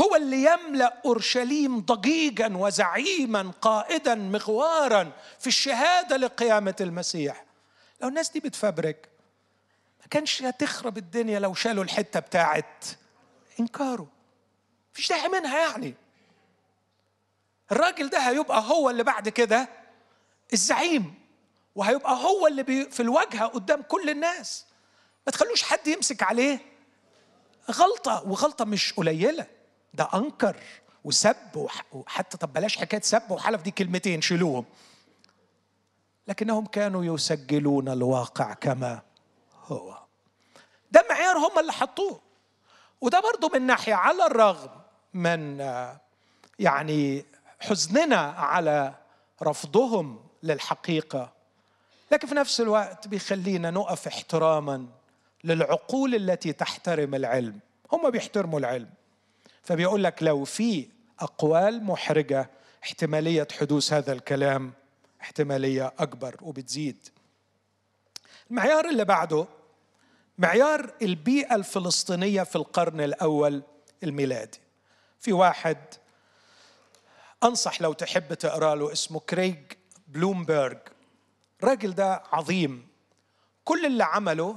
هو اللي يملأ أورشليم ضجيجا وزعيما قائدا مغوارا في الشهادة لقيامة المسيح. لو الناس دي بتفبرك ما كانش هتخرب الدنيا لو شالوا الحتة بتاعت إنكاره. مفيش داعي منها يعني. الراجل ده هيبقى هو اللي بعد كده الزعيم وهيبقى هو اللي في الواجهة قدام كل الناس. ما تخلوش حد يمسك عليه. غلطة وغلطة مش قليلة. ده أنكر وسب وحتى طب بلاش حكاية سب وحلف دي كلمتين شيلوهم. لكنهم كانوا يسجلون الواقع كما هو. ده معيار هم اللي حطوه. وده برضو من ناحية على الرغم من يعني حزننا على رفضهم للحقيقة. لكن في نفس الوقت بيخلينا نقف احتراما للعقول التي تحترم العلم. هم بيحترموا العلم. فبيقول لك لو في أقوال محرجة احتمالية حدوث هذا الكلام احتمالية أكبر وبتزيد. المعيار اللي بعده معيار البيئة الفلسطينية في القرن الأول الميلادي. في واحد أنصح لو تحب تقرأ له اسمه كريغ بلومبرج الراجل ده عظيم. كل اللي عمله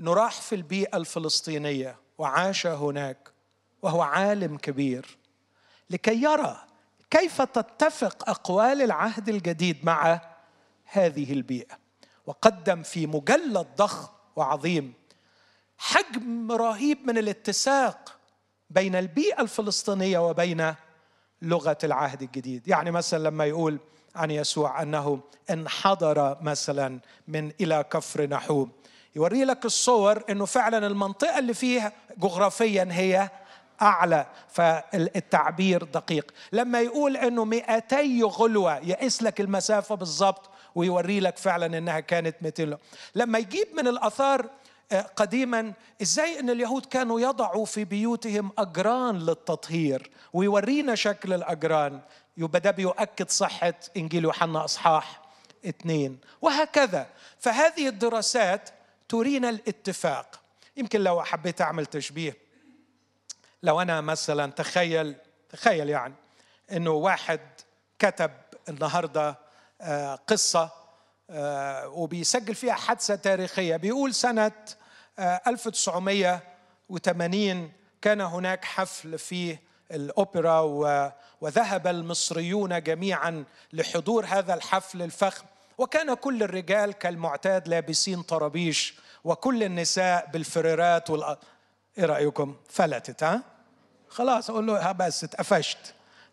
إنه راح في البيئة الفلسطينية وعاش هناك وهو عالم كبير. لكي يرى كيف تتفق أقوال العهد الجديد مع هذه البيئة. وقدم في مجلد ضخم وعظيم حجم رهيب من الاتساق بين البيئة الفلسطينية وبين لغة العهد الجديد. يعني مثلا لما يقول عن يسوع أنه انحدر مثلا من إلى كفر نحوم. يوري لك الصور إنه فعلا المنطقة اللي فيها جغرافيا هي أعلى فالتعبير دقيق. لما يقول أنه 200 غلوة يقيس لك المسافة بالضبط ويوري لك فعلا أنها كانت 200 لما يجيب من الأثار آه، قديما إزاي إن اليهود كانوا يضعوا في بيوتهم أجران للتطهير؟ ويورينا شكل الأجران. يبقى ده بيؤكد صحة إنجيل يوحنا أصحاح اثنين. وهكذا. فهذه الدراسات ترينا الاتفاق. يمكن لو حبيت أعمل تشبيه لو أنا مثلا تخيل تخيل يعني إنه واحد كتب النهارده آه، قصة آه، وبيسجل فيها حادثة تاريخية. بيقول سنة 1980 آه، كان هناك حفل في الأوبرا وذهب المصريون جميعا لحضور هذا الحفل الفخم. وكان كل الرجال كالمعتاد لابسين طرابيش وكل النساء بالفريرات وال إيه رأيكم؟ فلتت ها؟ خلاص أقول له بس اتقفشت.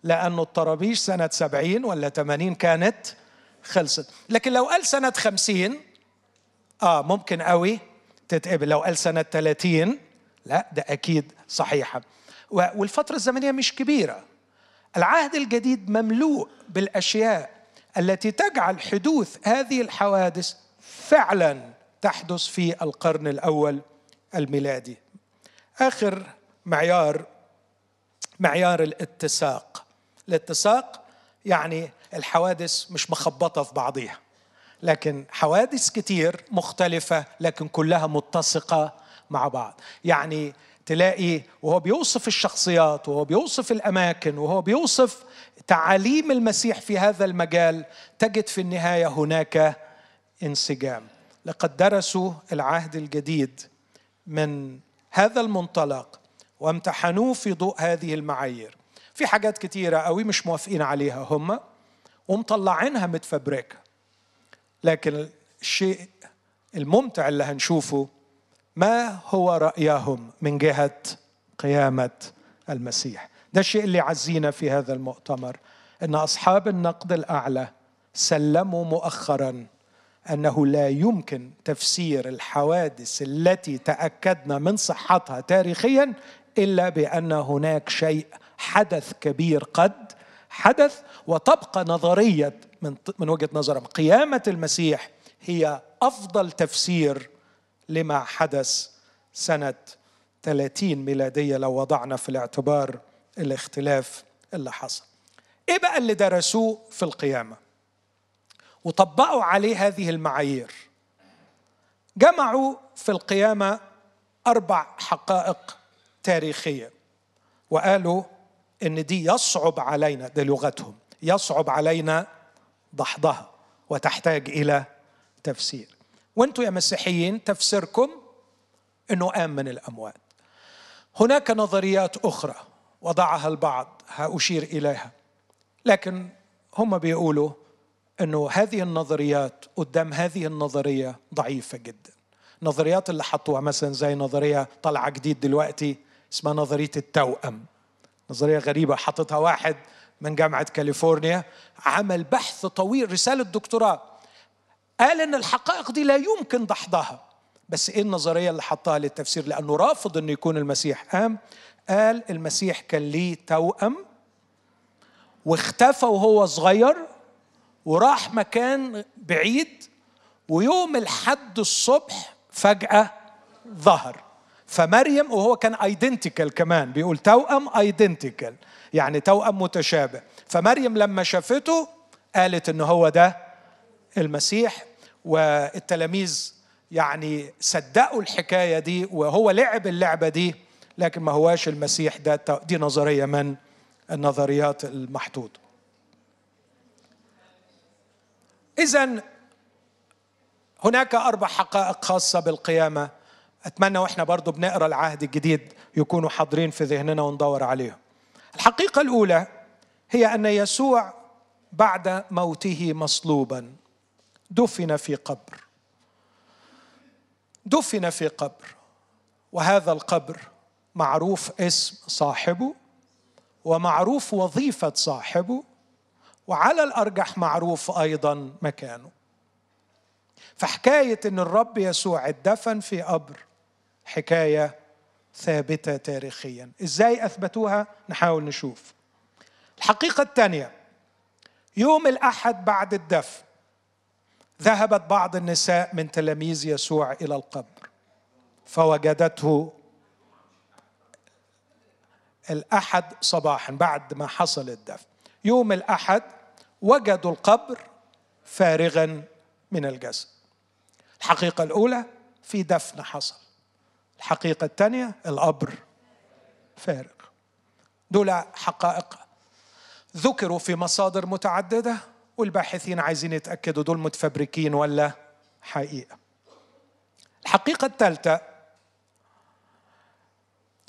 لأنه الطرابيش سنة سبعين ولا ثمانين كانت خلصت. لكن لو قال سنة خمسين آه ممكن قوي تتقبل. لو قال سنة 30 لا ده أكيد صحيحه والفترة الزمنية مش كبيرة. العهد الجديد مملوء بالأشياء التي تجعل حدوث هذه الحوادث فعلا تحدث في القرن الأول الميلادي. آخر معيار معيار الاتساق. الاتساق يعني الحوادث مش مخبطة في بعضيها لكن حوادث كتير مختلفة لكن كلها متسقة مع بعض. يعني تلاقي وهو بيوصف الشخصيات وهو بيوصف الأماكن وهو بيوصف تعاليم المسيح في هذا المجال تجد في النهاية هناك انسجام. لقد درسوا العهد الجديد من هذا المنطلق وامتحنوه في ضوء هذه المعايير. في حاجات كتيرة قوي مش موافقين عليها. هم ومطلعينها متفبركة لكن الشيء الممتع اللي هنشوفه ما هو رأيهم من جهة قيامة المسيح؟ ده الشيء اللي عزينا في هذا المؤتمر إن أصحاب النقد الأعلى سلموا مؤخرا أنه لا يمكن تفسير الحوادث التي تأكدنا من صحتها تاريخيا إلا بأن هناك شيء حدث كبير قد حدث وتبقى نظرية من من وجهة نظرهم. قيامة المسيح هي أفضل تفسير لما حدث سنة 30 ميلادية لو وضعنا في الاعتبار الاختلاف اللي حصل. إيه بقى اللي درسوه في القيامة؟ وطبقوا عليه هذه المعايير. جمعوا في القيامة أربع حقائق تاريخية وقالوا إن دي يصعب علينا ده لغتهم يصعب علينا دحضها وتحتاج إلى تفسير وأنتم يا مسيحيين تفسيركم إنه قام من الأموات هناك نظريات أخرى وضعها البعض هاشير إليها. لكن هم بيقولوا إنه هذه النظريات قدام هذه النظرية ضعيفة جدا. النظريات اللي حطوها مثلا زي نظرية طالعة جديد دلوقتي اسمها نظرية التوأم. نظرية غريبة حطتها واحد من جامعة كاليفورنيا عمل بحث طويل رسالة دكتوراه. قال إن الحقائق دي لا يمكن دحضها بس إيه النظرية اللي حطها للتفسير؟ لأنه رافض إنه يكون المسيح قام قال المسيح كان ليه توأم واختفى وهو صغير وراح مكان بعيد ويوم الحد الصبح فجأة ظهر. فمريم وهو كان identical كمان بيقول توأم identical يعني توأم متشابه. فمريم لما شافته قالت إن هو ده المسيح والتلاميذ يعني صدقوا الحكاية دي وهو لعب اللعبة دي لكن ما هواش المسيح ده دي نظرية من النظريات المحطوطة إذا هناك أربع حقائق خاصة بالقيامة. أتمنى وإحنا برضو بنقرأ العهد الجديد يكونوا حاضرين في ذهننا وندور عليهم. الحقيقة الأولى هي أن يسوع بعد موته مصلوبا دفن في قبر. دفن في قبر. وهذا القبر معروف اسم صاحبه ومعروف وظيفة صاحبه وعلى الأرجح معروف أيضا مكانه. فحكاية أن الرب يسوع اتدفن في قبر حكاية ثابتة تاريخيا. إزاي أثبتوها؟ نحاول نشوف. الحقيقة الثانية يوم الأحد بعد الدفن ذهبت بعض النساء من تلاميذ يسوع إلى القبر فوجدته الأحد صباحا بعد ما حصل الدفن يوم الأحد وجدوا القبر فارغا من الجسد الحقيقة الأولى في دفن حصل. الحقيقة الثانية القبر فارغ. دول حقائق ذكروا في مصادر متعددة والباحثين عايزين يتأكدوا دول متفبركين ولا حقيقة. الحقيقة الثالثة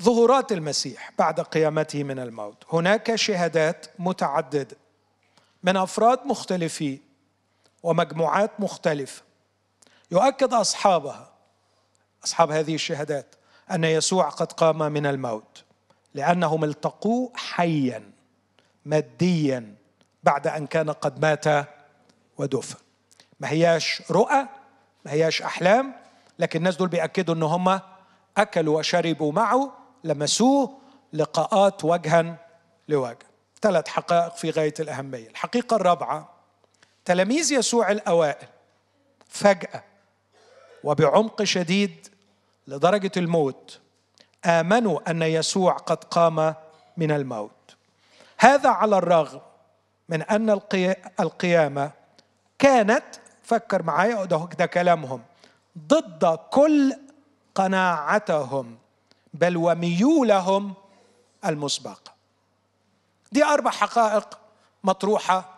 ظهورات المسيح بعد قيامته من الموت. هناك شهادات متعددة من أفراد مختلفين ومجموعات مختلفة. يؤكد أصحابها أصحاب هذه الشهادات أن يسوع قد قام من الموت لأنهم التقوه حيا ماديا بعد أن كان قد مات ودفن. ما هياش رؤى ما هياش أحلام لكن الناس دول بيأكدوا أن هم أكلوا وشربوا معه لمسوه لقاءات وجها لوجه. ثلاث حقائق في غاية الأهمية. الحقيقة الرابعة تلاميذ يسوع الأوائل فجأة وبعمق شديد لدرجة الموت آمنوا أن يسوع قد قام من الموت. هذا على الرغم من أن القيامة كانت فكر معايا ده, كلامهم ضد كل قناعتهم. بل وميولهم المسبقة دي أربع حقائق مطروحة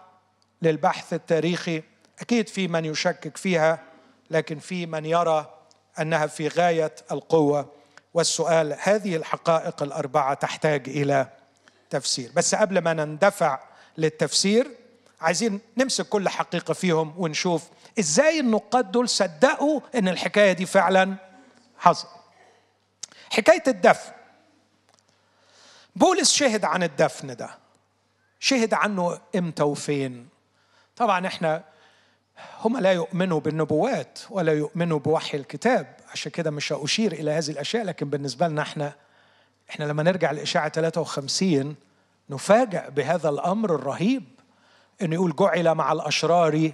للبحث التاريخي. أكيد في من يشكك فيها لكن في من يرى أنها في غاية القوة. والسؤال هذه الحقائق الأربعة تحتاج إلى تفسير. بس قبل ما نندفع للتفسير عايزين نمسك كل حقيقة فيهم ونشوف إزاي النقاد دول صدقوا إن الحكاية دي فعلا حصل حكاية الدفن. بولس شهد عن الدفن ده. شهد عنه إمتى وفين. طبعا إحنا هم لا يؤمنوا بالنبوات ولا يؤمنوا بوحي الكتاب. عشان كده مش هأشير إلى هذه الأشياء لكن بالنسبة لنا إحنا إحنا لما نرجع لإشاعة 53 نفاجأ بهذا الأمر الرهيب. أنه يقول جعل مع الأشرار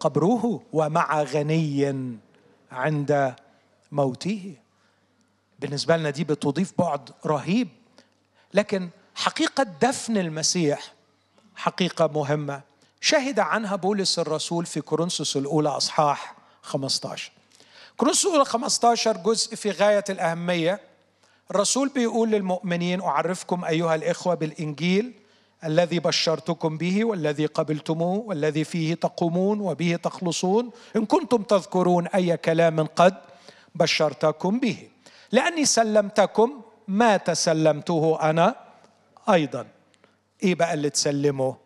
قبره ومع غني عند موته. بالنسبة لنا دي بتضيف بعد رهيب. لكن حقيقة دفن المسيح حقيقة مهمة. شهد عنها بولس الرسول في كورنثوس الأولى أصحاح 15 كورنثوس الأولى 15 جزء في غاية الأهمية. الرسول بيقول للمؤمنين أعرفكم أيها الإخوة بالإنجيل الذي بشرتكم به والذي قبلتموه والذي فيه تقومون وبه تخلصون. إن كنتم تذكرون أي كلام قد بشرتكم به. لأني سلمتكم ما تسلمته أنا أيضا. إيه بقى اللي تسلمه؟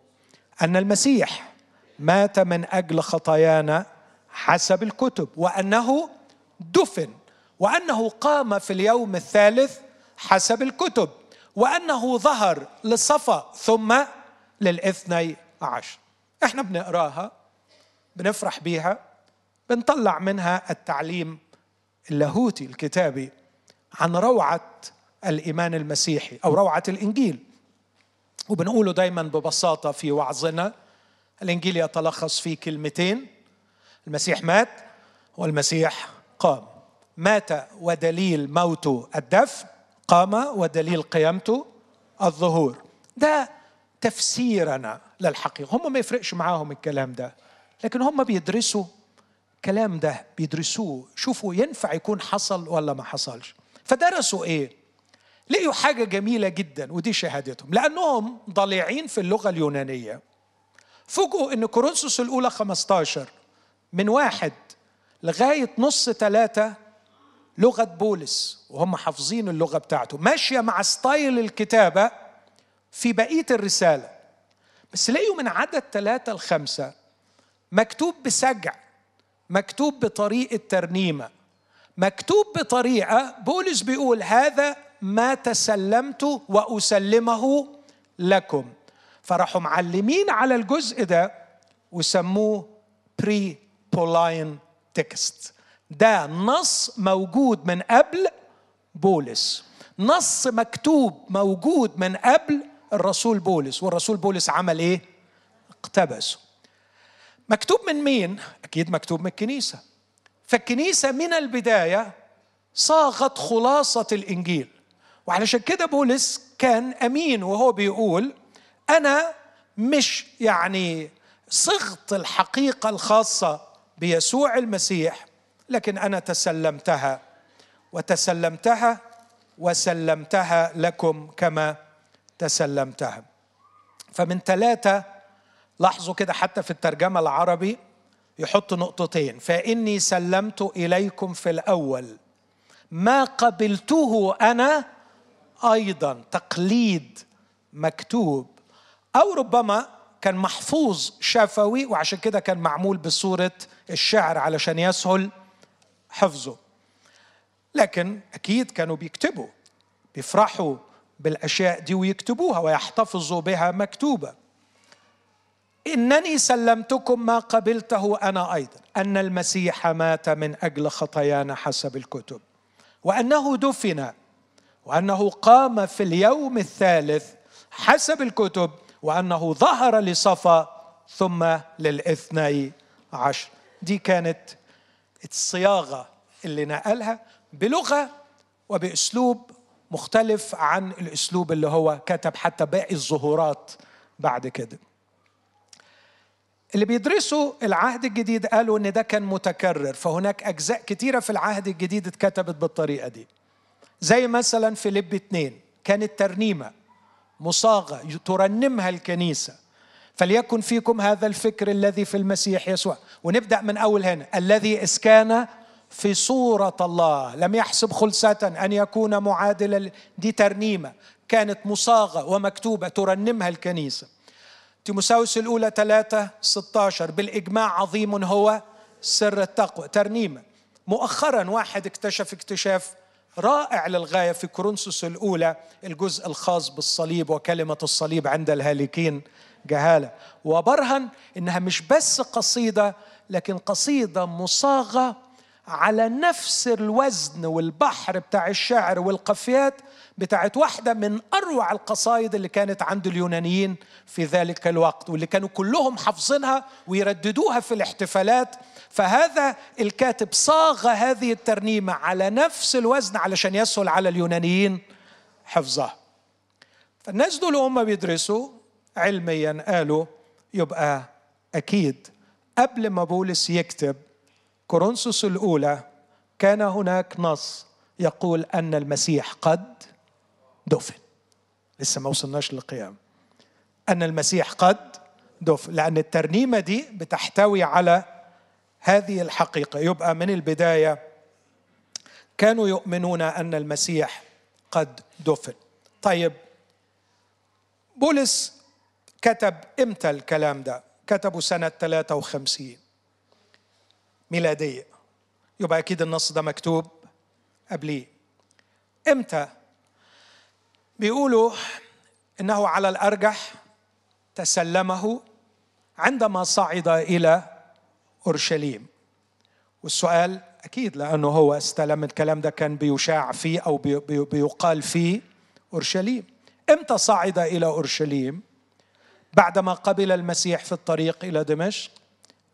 أن المسيح مات من أجل خطايانا حسب الكتب وأنه دفن وأنه قام في اليوم الثالث حسب الكتب وأنه ظهر لصفا ثم للاثني عشر. إحنا بنقراها بنفرح بيها بنطلع منها التعليم اللاهوتي الكتابي. عن روعة الإيمان المسيحي أو روعة الإنجيل. وبنقوله دايما ببساطة في وعظنا الإنجيل يتلخص في كلمتين المسيح مات والمسيح قام. مات ودليل موته الدفن قام ودليل قيامته الظهور. ده تفسيرنا للحقيقة. هم ما يفرقش معاهم الكلام ده لكن هم بيدرسوا الكلام ده بيدرسوه. شوفوا ينفع يكون حصل ولا ما حصلش. فدرسوا إيه؟ لقيوا حاجة جميلة جدا ودي شهادتهم. لأنهم ضليعين في اللغة اليونانية. فوجئوا إن كورنثوس الأولى 15 من واحد لغاية نص ثلاثة لغة بولس وهم حافظين اللغة بتاعته. ماشية مع ستايل الكتابة في بقية الرسالة. بس لقيوا من عدد ثلاثة لخمسة مكتوب بسجع مكتوب بطريقة ترنيمة. مكتوب بطريقة بولس بيقول هذا ما تسلمت وأسلمه لكم. فراحوا معلمين على الجزء ده وسموه pre-Pauline text ده نص موجود من قبل بولس. نص مكتوب موجود من قبل الرسول بولس. والرسول بولس عمل إيه؟ اقتبسه. مكتوب من مين؟ أكيد مكتوب من الكنيسة. فالكنيسة من البداية صاغت خلاصة الإنجيل. وعلشان كده بولس كان أمين وهو بيقول أنا مش يعني صغت الحقيقة الخاصة بيسوع المسيح لكن أنا تسلمتها وتسلمتها وسلمتها لكم كما تسلمتها. فمن ثلاثة لاحظوا كده حتى في الترجمة العربي يحط نقطتين. فإني سلمت إليكم في الأول. ما قبلته أنا أيضا تقليد مكتوب. أو ربما كان محفوظ شفوي وعشان كده كان معمول بصورة الشعر علشان يسهل حفظه. لكن أكيد كانوا بيكتبوا بيفرحوا بالأشياء دي ويكتبوها ويحتفظوا بها مكتوبة. إنني سلمتكم ما قبلته أنا أيضا أن المسيح مات من أجل خطايانا حسب الكتب وأنه دفن وأنه قام في اليوم الثالث حسب الكتب وأنه ظهر لصفا ثم للاثني عشر. دي كانت الصياغة اللي نقلها بلغة وبأسلوب مختلف عن الأسلوب اللي هو كتب حتى باقي الظهورات بعد كده. اللي بيدرسوا العهد الجديد قالوا إن ده كان متكرر فهناك أجزاء كتيرة في العهد الجديد اتكتبت بالطريقة دي. زي مثلا في لب اتنين كانت ترنيمة مصاغة ترنمها الكنيسة. فليكن فيكم هذا الفكر الذي في المسيح يسوع. ونبدأ من أول هنا. الذي اذ كان في صورة الله. لم يحسب خلسة أن يكون معادلا. دي ترنيمة. كانت مصاغة ومكتوبة ترنمها الكنيسة. تيموساوس الأولى 3 16 بالإجماع عظيم هو سر التقوى. ترنيمة مؤخرا واحد اكتشف اكتشاف رائع للغاية في كورنثوس الأولى الجزء الخاص بالصليب وكلمة الصليب عند الهالكين جهالة. وبرهن إنها مش بس قصيدة لكن قصيدة مصاغة على نفس الوزن والبحر بتاع الشعر والقفيات بتاعت واحدة من أروع القصايد اللي كانت عند اليونانيين في ذلك الوقت واللي كانوا كلهم حافظينها ويرددوها في الاحتفالات. فهذا الكاتب صاغ هذه الترنيمة على نفس الوزن علشان يسهل على اليونانيين حفظها. فالناس دول هم بيدرسوا علميا قالوا يبقى أكيد قبل ما بولس يكتب كورنثوس الأولى كان هناك نص يقول أن المسيح قد دفن. لسه ما وصلناش للقيام. أن المسيح قد دفن لأن الترنيمة دي بتحتوي على هذه الحقيقة. يبقى من البداية كانوا يؤمنون أن المسيح قد دفن. طيب بولس كتب إمتى الكلام ده؟ كتبه سنة 53 ميلادية. يبقى أكيد النص ده مكتوب قبليه. إمتى؟ بيقولوا إنه على الأرجح تسلمه عندما صعد إلى أورشليم. والسؤال أكيد لأنه هو استلم الكلام ده كان بيشاع فيه أو بيقال فيه أورشليم. إمتى صعد إلى أورشليم؟ بعدما قبل المسيح في الطريق إلى دمشق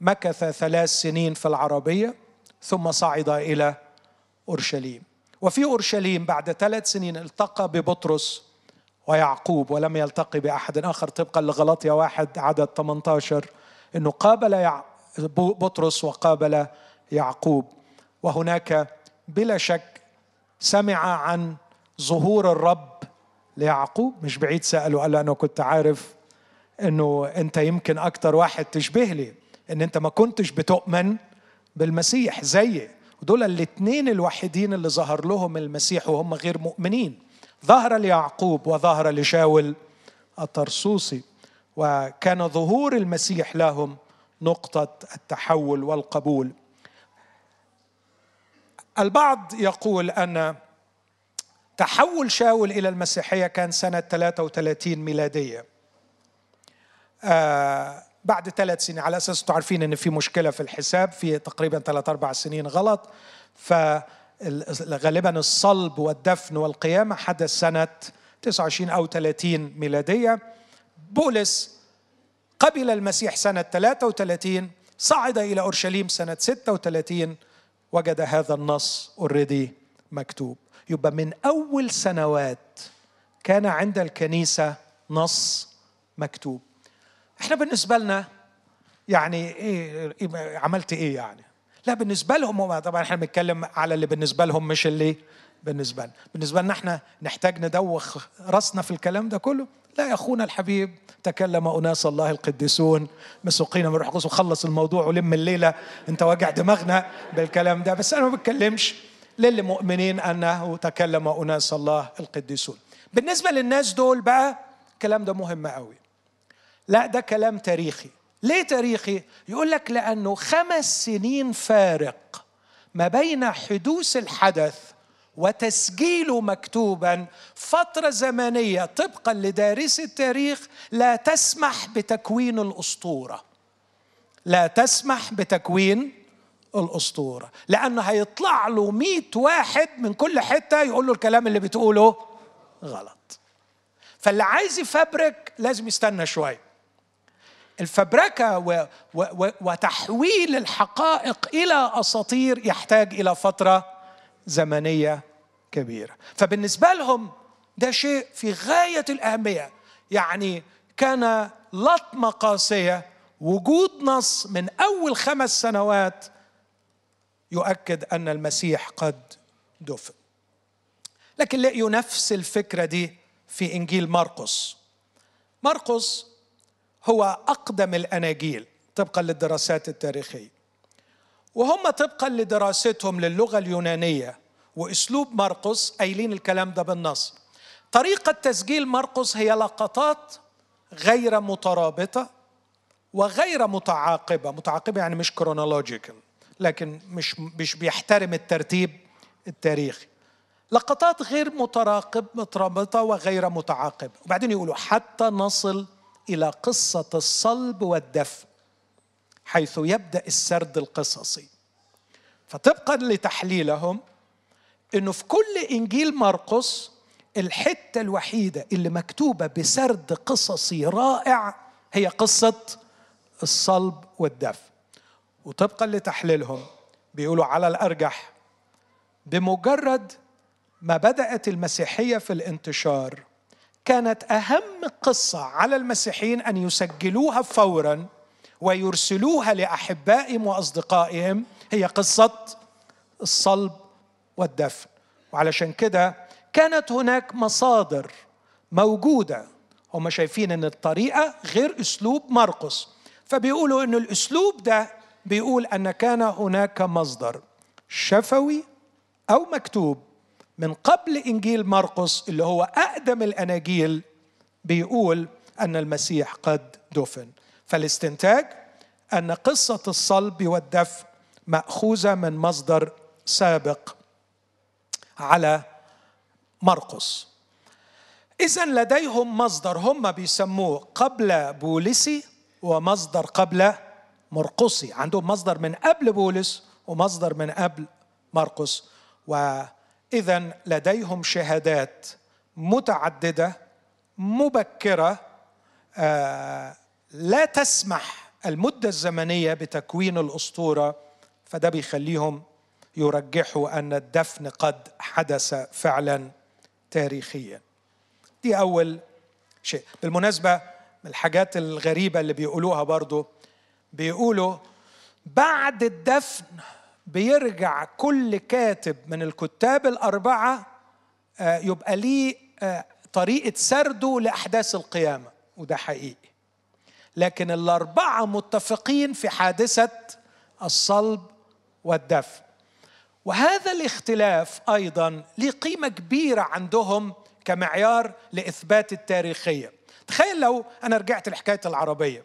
مكث ثلاث سنين في العربية ثم صعد إلى أورشليم. وفي أورشليم بعد ثلاث سنين التقى ببطرس ويعقوب ولم يلتقي بأحد آخر طبقا لغلطيا واحد عدد 18 إنه قابل بطرس وقابل يعقوب. وهناك بلا شك سمع عن ظهور الرب ليعقوب. مش بعيد سأله قال له أنا كنت عارف أنه أنت يمكن أكتر واحد تشبه لي أن أنت ما كنتش بتؤمن بالمسيح زيي. ودول الاثنين الوحيدين اللي ظهر لهم المسيح وهم غير مؤمنين. ظهر ليعقوب وظهر لشاول الطرسوسي وكان ظهور المسيح لهم نقطة التحول والقبول. البعض يقول أن تحول شاول إلى المسيحية كان سنة 33 ميلادية. آه بعد ثلاث سنين على أساس تعرفين أن في مشكلة في الحساب في تقريبا ثلاث أربع سنين غلط فغالبا الصلب والدفن والقيامة حدث سنة 29 أو 30 ميلادية. بولس قبل المسيح سنة 33 صعد إلى أورشليم سنة 36 وجد هذا النص اوريدي مكتوب. يبقى من أول سنوات كان عند الكنيسة نص مكتوب. إحنا بالنسبة لنا يعني إيه, إيه عملت إيه يعني؟ لا بالنسبة لهم طبعا إحنا بنتكلم على اللي بالنسبة لهم مش اللي بالنسبة لنا. بالنسبة لنا إحنا نحتاج ندوخ راسنا في الكلام ده كله. لا يا أخونا الحبيب تكلم أناس الله القديسون مسوقين من روح القدس وخلص الموضوع ولم الليلة. أنت واجع دماغنا بالكلام ده. بس أنا ما بتكلمش للمؤمنين انه تكلم أناس الله القديسون. بالنسبة للناس دول بقى الكلام ده مهم قوي لا ده كلام تاريخي. ليه تاريخي؟ يقول لك لأنه خمس سنين فارق ما بين حدوث الحدث وتسجيله مكتوبا فترة زمنية طبقا لدارس التاريخ لا تسمح بتكوين الأسطورة. لا تسمح بتكوين الأسطورة. لأنه هيطلع له مئة واحد من كل حتة يقول له الكلام اللي بتقوله غلط. فاللي عايز يفبرك لازم يستنى شوية. الفبركة وتحويل الحقائق إلى أساطير يحتاج إلى فترة زمنية كبيرة. فبالنسبة لهم ده شيء في غاية الأهمية. يعني كان لطمه قاسيه وجود نص من أول خمس سنوات يؤكد أن المسيح قد دفن. لكن لقيوا نفس الفكرة دي في إنجيل مرقس مرقس هو أقدم الأناجيل طبقا للدراسات التاريخية. وهم طبقا لدراستهم للغة اليونانية وأسلوب مرقس قايلين الكلام ده بالنص. طريقة تسجيل مرقس هي لقطات غير مترابطة وغير متعاقبة. متعاقبة يعني مش كرونولوجيكال لكن مش مش بيحترم الترتيب التاريخي. لقطات غير متراقب مترابطة وغير متعاقبة. وبعدين يقولوا حتى نصل إلى قصة الصلب والدفن حيث يبدأ السرد القصصي. فطبقا لتحليلهم إنه في كل إنجيل مرقس الحتة الوحيدة اللي مكتوبة بسرد قصصي رائع هي قصة الصلب والدفن وطبقا لتحليلهم. بيقولوا على الأرجح بمجرد ما بدأت المسيحية في الانتشار كانت أهم قصة على المسيحيين أن يسجلوها فورا ويرسلوها لأحبائهم وأصدقائهم. هي قصة الصلب والدفن. وعلشان كده كانت هناك مصادر موجودة. هم شايفين إن الطريقة غير أسلوب مرقس. فبيقولوا إن الأسلوب ده بيقول أن كان هناك مصدر شفوي أو مكتوب. من قبل إنجيل مرقس اللي هو أقدم الأناجيل بيقول أن المسيح قد دفن. فالاستنتاج أن قصة الصلب والدفن مأخوذة من مصدر سابق على مرقس اذا لديهم مصدر هم بيسموه قبل بولسي ومصدر قبل مرقسي. عندهم مصدر من قبل بولس ومصدر من قبل مرقس واذا لديهم شهادات متعددة مبكرة آه لا تسمح المدة الزمنية بتكوين الأسطورة. فده بيخليهم يرجحوا أن الدفن قد حدث فعلا تاريخيا. دي أول شيء. بالمناسبة من الحاجات الغريبة اللي بيقولوها برضو بيقولوا بعد الدفن بيرجع كل كاتب من الكتاب الأربعة آه، يبقى ليه آه، طريقة سرده لأحداث القيامة وده حقيقي. لكن الأربعة متفقين في حادثة الصلب والدفن. وهذا الاختلاف أيضا له قيمة كبيرة عندهم كمعيار لإثبات التاريخية. تخيل لو أنا رجعت لحكاية العربية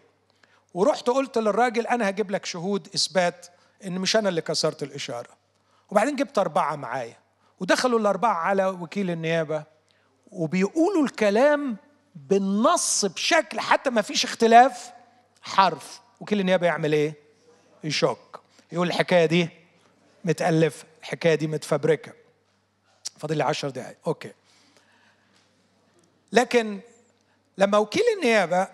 ورحت قلت للراجل أنا هجيب لك شهود إثبات إن مش أنا اللي كسرت الإشارة. وبعدين جبت أربعة معايا. ودخلوا الأربعة على وكيل النيابة. وبيقولوا الكلام بالنص بشكل حتى ما فيش اختلاف حرف. وكيل النيابة يعمل إيه؟ يشك. يقول الحكاية دي متالفه الحكاية دي متفبركة. فاضل لي 10 دقائق أوكي. لكن لما وكيل النيابة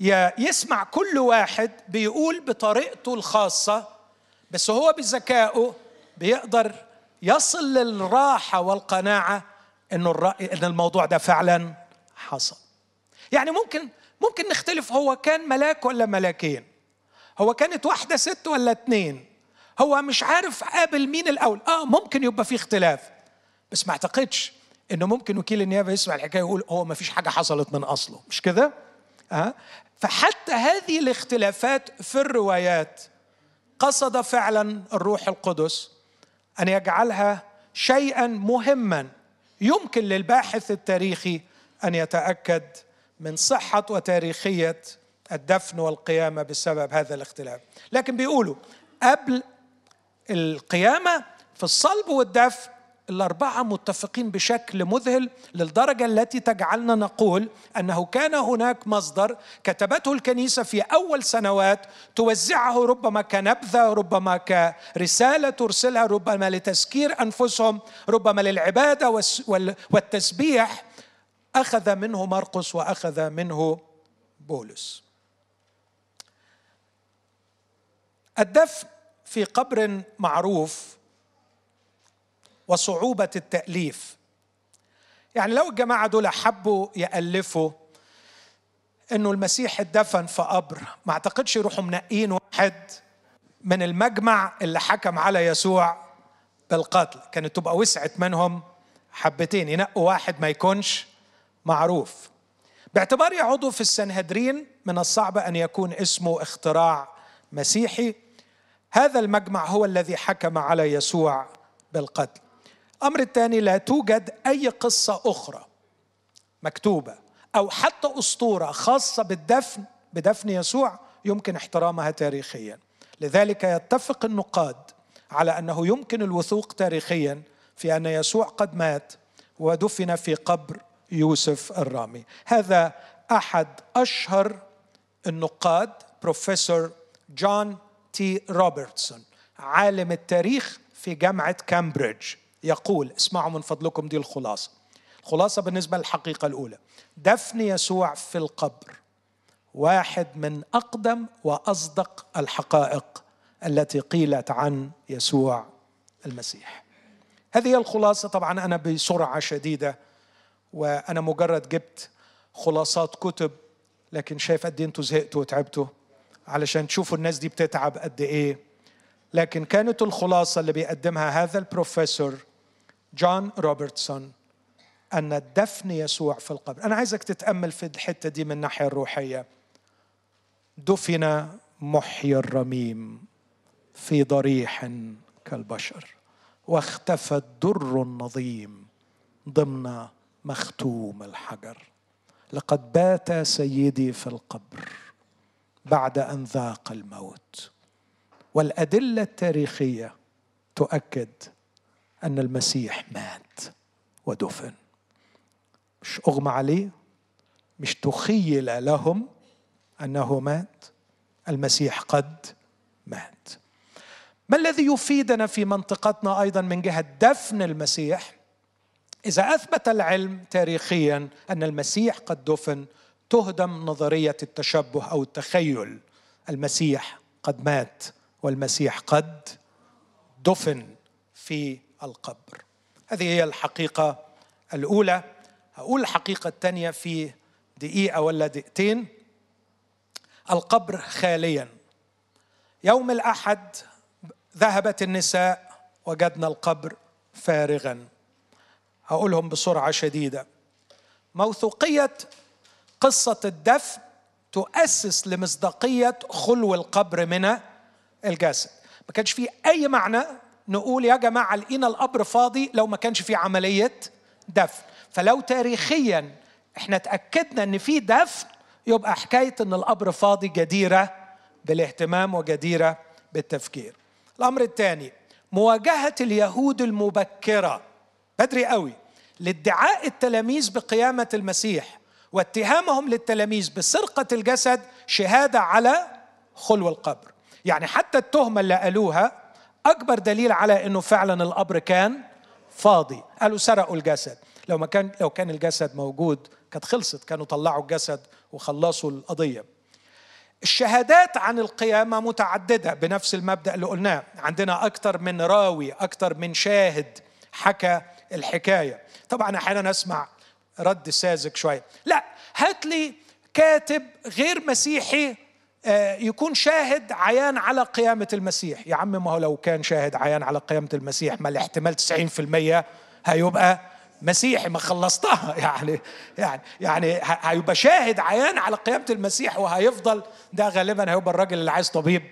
يسمع كل واحد بيقول بطريقته الخاصة بس هو بذكائه بيقدر يصل للراحة والقناعة إنه الرأي إن الموضوع ده فعلا حصل. يعني ممكن ممكن نختلف هو كان ملاك ولا ملاكين؟ هو كانت واحدة ست ولا اتنين؟ هو مش عارف قابل مين الأول؟ آه ممكن يبقى في اختلاف بس ما أعتقدش إنه ممكن وكيل النيابة يسمع الحكاية ويقول هو ما فيش حاجة حصلت من أصله مش كده؟ فحتى هذه الاختلافات في الروايات قصد فعلا الروح القدس أن يجعلها شيئا مهما يمكن للباحث التاريخي أن يتأكد من صحة وتاريخية الدفن والقيامة بسبب هذا الاختلاف. لكن بيقولوا قبل القيامة في الصلب والدفن الأربعة متفقين بشكل مذهل للدرجة التي تجعلنا نقول أنه كان هناك مصدر كتبته الكنيسة في أول سنوات توزعه ربما كنبذة ربما كرسالة ترسلها ربما لتذكير أنفسهم ربما للعبادة والتسبيح. أخذ منه مرقس وأخذ منه بولس. الدفن في قبر معروف وصعوبة التأليف. يعني لو الجماعة دول حبوا يألفوا إنه المسيح اتدفن في قبر ما أعتقدش يروحوا منقين واحد من المجمع اللي حكم على يسوع بالقتل. كانت تبقى وسعت منهم حبتين ينقوا واحد ما يكونش معروف. باعتبار عضو في السنهدرين من الصعب أن يكون اسمه اختراع مسيحي هذا المجمع هو الذي حكم على يسوع بالقتل. الأمر الثاني لا توجد أي قصة أخرى مكتوبة أو حتى أسطورة خاصة بالدفن بدفن يسوع يمكن احترامها تاريخيا. لذلك يتفق النقاد على أنه يمكن الوثوق تاريخيا في أن يسوع قد مات ودفن في قبر يوسف الرامي. هذا أحد أشهر النقاد بروفيسور جون تي روبنسون عالم التاريخ في جامعة كامبريدج. يقول اسمعوا من فضلكم دي الخلاصة. الخلاصة بالنسبة للحقيقة الأولى. دفن يسوع في القبر واحد من أقدم وأصدق الحقائق التي قيلت عن يسوع المسيح. هذه الخلاصة. طبعا أنا بسرعة شديدة وأنا مجرد جبت خلاصات كتب لكن شايف قد إيه أنتوا زهقتوا وتعبتوا علشان تشوفوا الناس دي بتتعب قد إيه. لكن كانت الخلاصة اللي بيقدمها هذا البروفيسور جون روبرتسون أن دفن يسوع في القبر. أنا عايزك تتأمل في الحتة دي من الناحية الروحية. دفن محيي الرميم في ضريح كالبشر واختفى الدر النظيم ضمن مختوم الحجر. لقد بات سيدي في القبر بعد أن ذاق الموت. والأدلة التاريخية تؤكد أن المسيح مات ودفن. مش أغمى عليه؟ مش تخيل لهم أنه مات؟ المسيح قد مات. ما الذي يفيدنا في منطقتنا أيضا من جهة دفن المسيح؟ إذا أثبت العلم تاريخيا أن المسيح قد دفن تهدم نظرية التشبه أو التخيل. المسيح قد مات والمسيح قد دفن في القبر. هذه هي الحقيقة الأولى. هقول الحقيقة الثانية في دقيقة ولا دقيقتين. القبر خاليا. يوم الأحد ذهبت النساء وجدنا القبر فارغا. هقولهم بسرعة شديدة. موثوقية قصة الدفن تؤسس لمصداقية خلو القبر من الجسد. ما كانش في أي معنى نقول يا جماعة لقينا القبر فاضي لو ما كانش في عملية دفن. فلو تاريخيا إحنا تأكدنا إن في دفن يبقى حكاية إن القبر فاضي جديرة بالاهتمام وجديرة بالتفكير. الأمر الثاني مواجهة اليهود المبكرة. بدري قوي. لادعاء التلاميذ بقيامة المسيح واتهامهم للتلاميذ بسرقة الجسد شهادة على خلو القبر. يعني حتى التهمة اللي قالوها أكبر دليل على إنه فعلا القبر كان فاضي. قالوا سرقوا الجسد. لو ما كان لو كان الجسد موجود كانت خلصت. كانوا طلعوا الجسد وخلصوا القضية. الشهادات عن القيامة متعددة بنفس المبدأ اللي قلناه. عندنا أكثر من راوي أكثر من شاهد حكى الحكاية. طبعا أحيانا أسمع رد ساذج شوية. لا هات لي كاتب غير مسيحي يكون شاهد عيان على قيامة المسيح. يا عم ما هو لو كان شاهد عيان على قيامة المسيح ما الاحتمال 90% هيبقى مسيحي ما خلصتها. يعني يعني يعني هيبقى شاهد عيان على قيامة المسيح وهيفضل ده غالبا هيبقى الراجل اللي عايز طبيب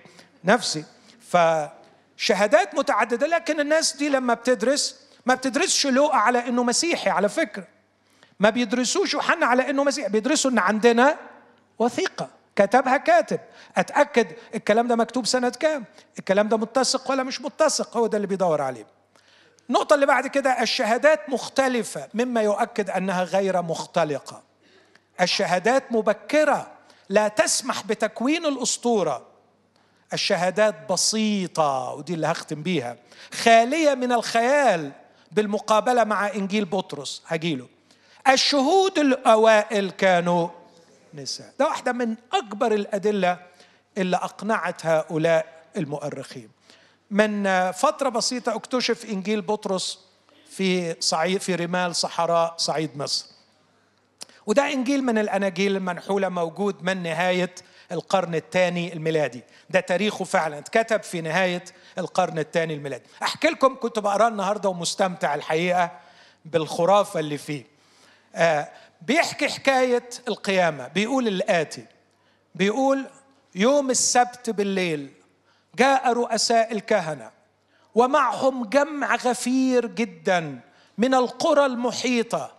نفسي. فشهادات متعددة لكن الناس دي لما بتدرس ما بتدرسش لوقا على إنه مسيحي على فكرة. ما بيدرسوش يوحنا على إنه مسيحي بيدرسوا إن عندنا وثيقة. كتبها كاتب. أتأكد الكلام ده مكتوب سنة كام؟ الكلام ده متسق ولا مش متسق؟ هو ده اللي بيدور عليه. النقطة اللي بعد كده الشهادات مختلفة مما يؤكد أنها غير مختلقة. الشهادات مبكرة لا تسمح بتكوين الأسطورة. الشهادات بسيطة ودي اللي هختم بيها خالية من الخيال بالمقابلة مع إنجيل بطرس. هجيله. الشهود الأوائل كانوا نساء ده واحدة من أكبر الأدلة اللي أقنعت هؤلاء المؤرخين. من فترة بسيطة اكتشف إنجيل بطرس في صعيد في رمال صحراء صعيد مصر. وده إنجيل من الأناجيل المنحولة موجود من نهاية القرن الثاني الميلادي. ده تاريخه فعلا. اتكتب في نهاية القرن الثاني الميلادي. أحكي لكم كنت بقراه النهاردة ومستمتع الحقيقة بالخرافة اللي فيه. آه بيحكي حكاية القيامة بيقول الآتي بيقول يوم السبت بالليل جاء رؤساء الكهنة ومعهم جمع غفير جدا من القرى المحيطة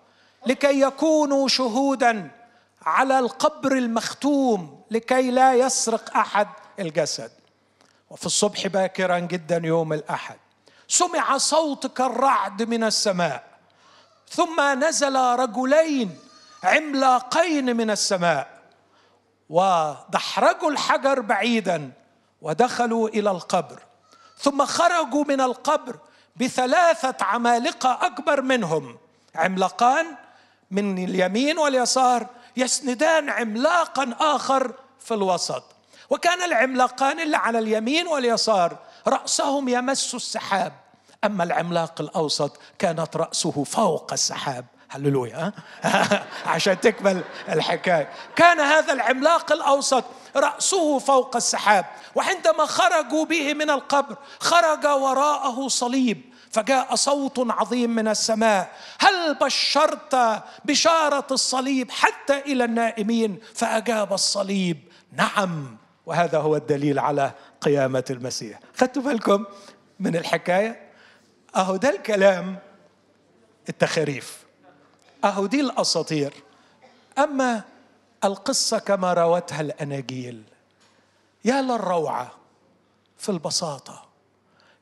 لكي يكونوا شهودا على القبر المختوم لكي لا يسرق أحد الجسد. وفي الصبح باكرا جدا يوم الأحد سمع صوت كالرعد من السماء ثم نزل رجلين عملاقين من السماء ودحرجوا الحجر بعيدا ودخلوا إلى القبر. ثم خرجوا من القبر بثلاثة عمالقة أكبر منهم. عملاقان من اليمين واليسار يسندان عملاقا آخر في الوسط. وكان العملاقان اللي على اليمين واليسار رأسهم يمس السحاب. أما العملاق الأوسط كانت رأسه فوق السحاب. هللويا عشان تكمل الحكاية. كان هذا العملاق الأوسط رأسه فوق السحاب وعندما خرجوا به من القبر خرج وراءه صليب فجاء صوت عظيم من السماء. هل بشرت بشارة الصليب حتى إلى النائمين؟ فأجاب الصليب نعم. وهذا هو الدليل على قيامة المسيح. خدتوا بالكم من الحكاية؟ أهو ده الكلام التخاريف أهو دي الأساطير. أما القصة كما روتها الأناجيل. يا للروعة في البساطة.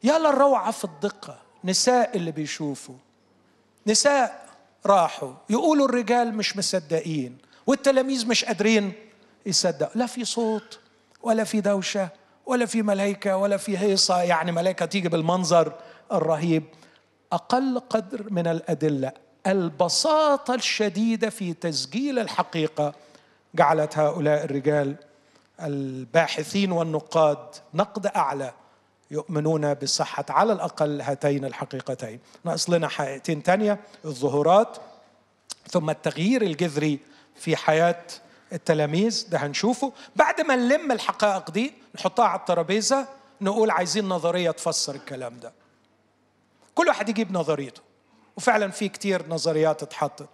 يا للروعة في الدقة. نساء اللي بيشوفوا. نساء راحوا. يقولوا الرجال مش مصدقين. والتلاميذ مش قادرين يصدقوا. لا في صوت ولا في دوشة ولا في ملائكه ولا في هيصة. يعني ملائكه تيجي بالمنظر الرهيب. أقل قدر من الأدلة. البساطة الشديدة في تسجيل الحقيقة جعلت هؤلاء الرجال الباحثين والنقاد نقد أعلى يؤمنون بصحة على الأقل هاتين الحقيقتين. ناقص لنا حقيقتين تانية الظهورات ثم التغيير الجذري في حياة التلاميذ. ده هنشوفه. بعد ما نلم الحقائق دي نحطها على الترابيزة نقول عايزين نظرية تفسر الكلام ده. كل واحد يجيب نظريته. وفعلا في كتير نظريات اتحطت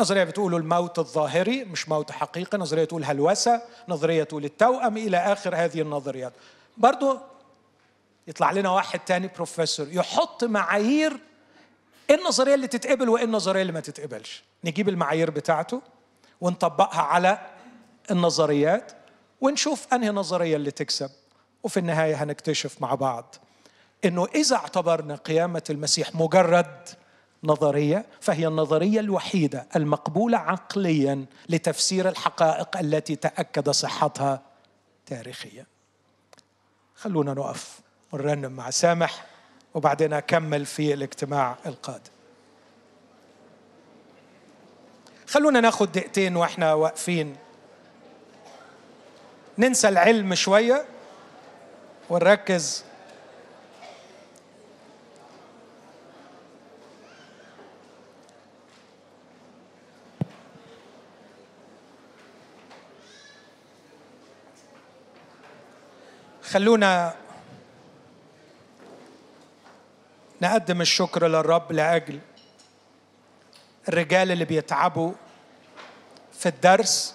نظرية بتقول الموت الظاهري مش موت حقيقي. نظرية تقول هلوسة نظرية تقول التوأم إلى آخر هذه النظريات. برضو يطلع لنا واحد تاني بروفيسور يحط معايير إيه النظرية اللي تتقبل وإيه النظرية اللي ما تتقبلش. نجيب المعايير بتاعته ونطبقها على النظريات ونشوف أنهي نظرية اللي تكسب. وفي النهاية هنكتشف مع بعض إنه إذا اعتبرنا قيامة المسيح مجرد نظرية فهي النظرية الوحيدة المقبولة عقليا لتفسير الحقائق التي تأكد صحتها تاريخيا. خلونا نقف ونرنم مع سامح وبعدين أكمل في الاجتماع القادم. خلونا ناخد دقيقتين وإحنا واقفين. ننسى العلم شوية ونركز خلونا نقدم الشكر للرب لأجل الرجال اللي بيتعبوا في الدرس.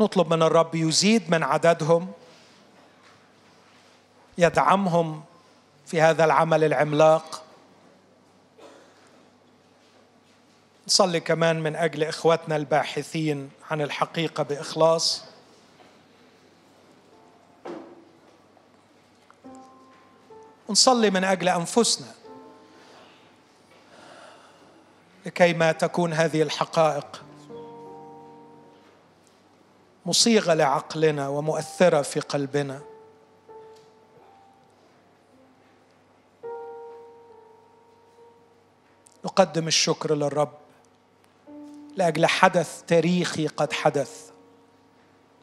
نطلب من الرب يزيد من عددهم يدعمهم في هذا العمل العملاق. نصلي كمان من أجل إخواتنا الباحثين عن الحقيقة بإخلاص. ونصلي من أجل أنفسنا. لكي ما تكون هذه الحقائق مصيغة لعقلنا ومؤثرة في قلبنا. نقدم الشكر للرب لأجل حدث تاريخي قد حدث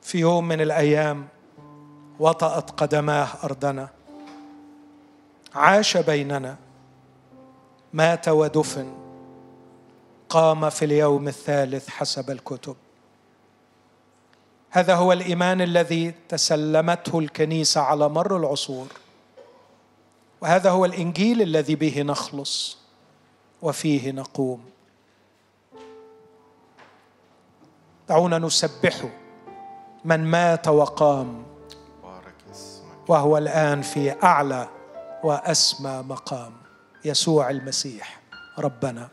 في يوم من الأيام وطأت قدماه أرضنا. عاش بيننا. مات ودفن. قام في اليوم الثالث حسب الكتب. هذا هو الإيمان الذي تسلمته الكنيسة على مر العصور. وهذا هو الإنجيل الذي به نخلص وفيه نقوم. دعونا نسبحه من مات وقام. وهو الآن في أعلى وأسمى مقام يسوع المسيح ربنا.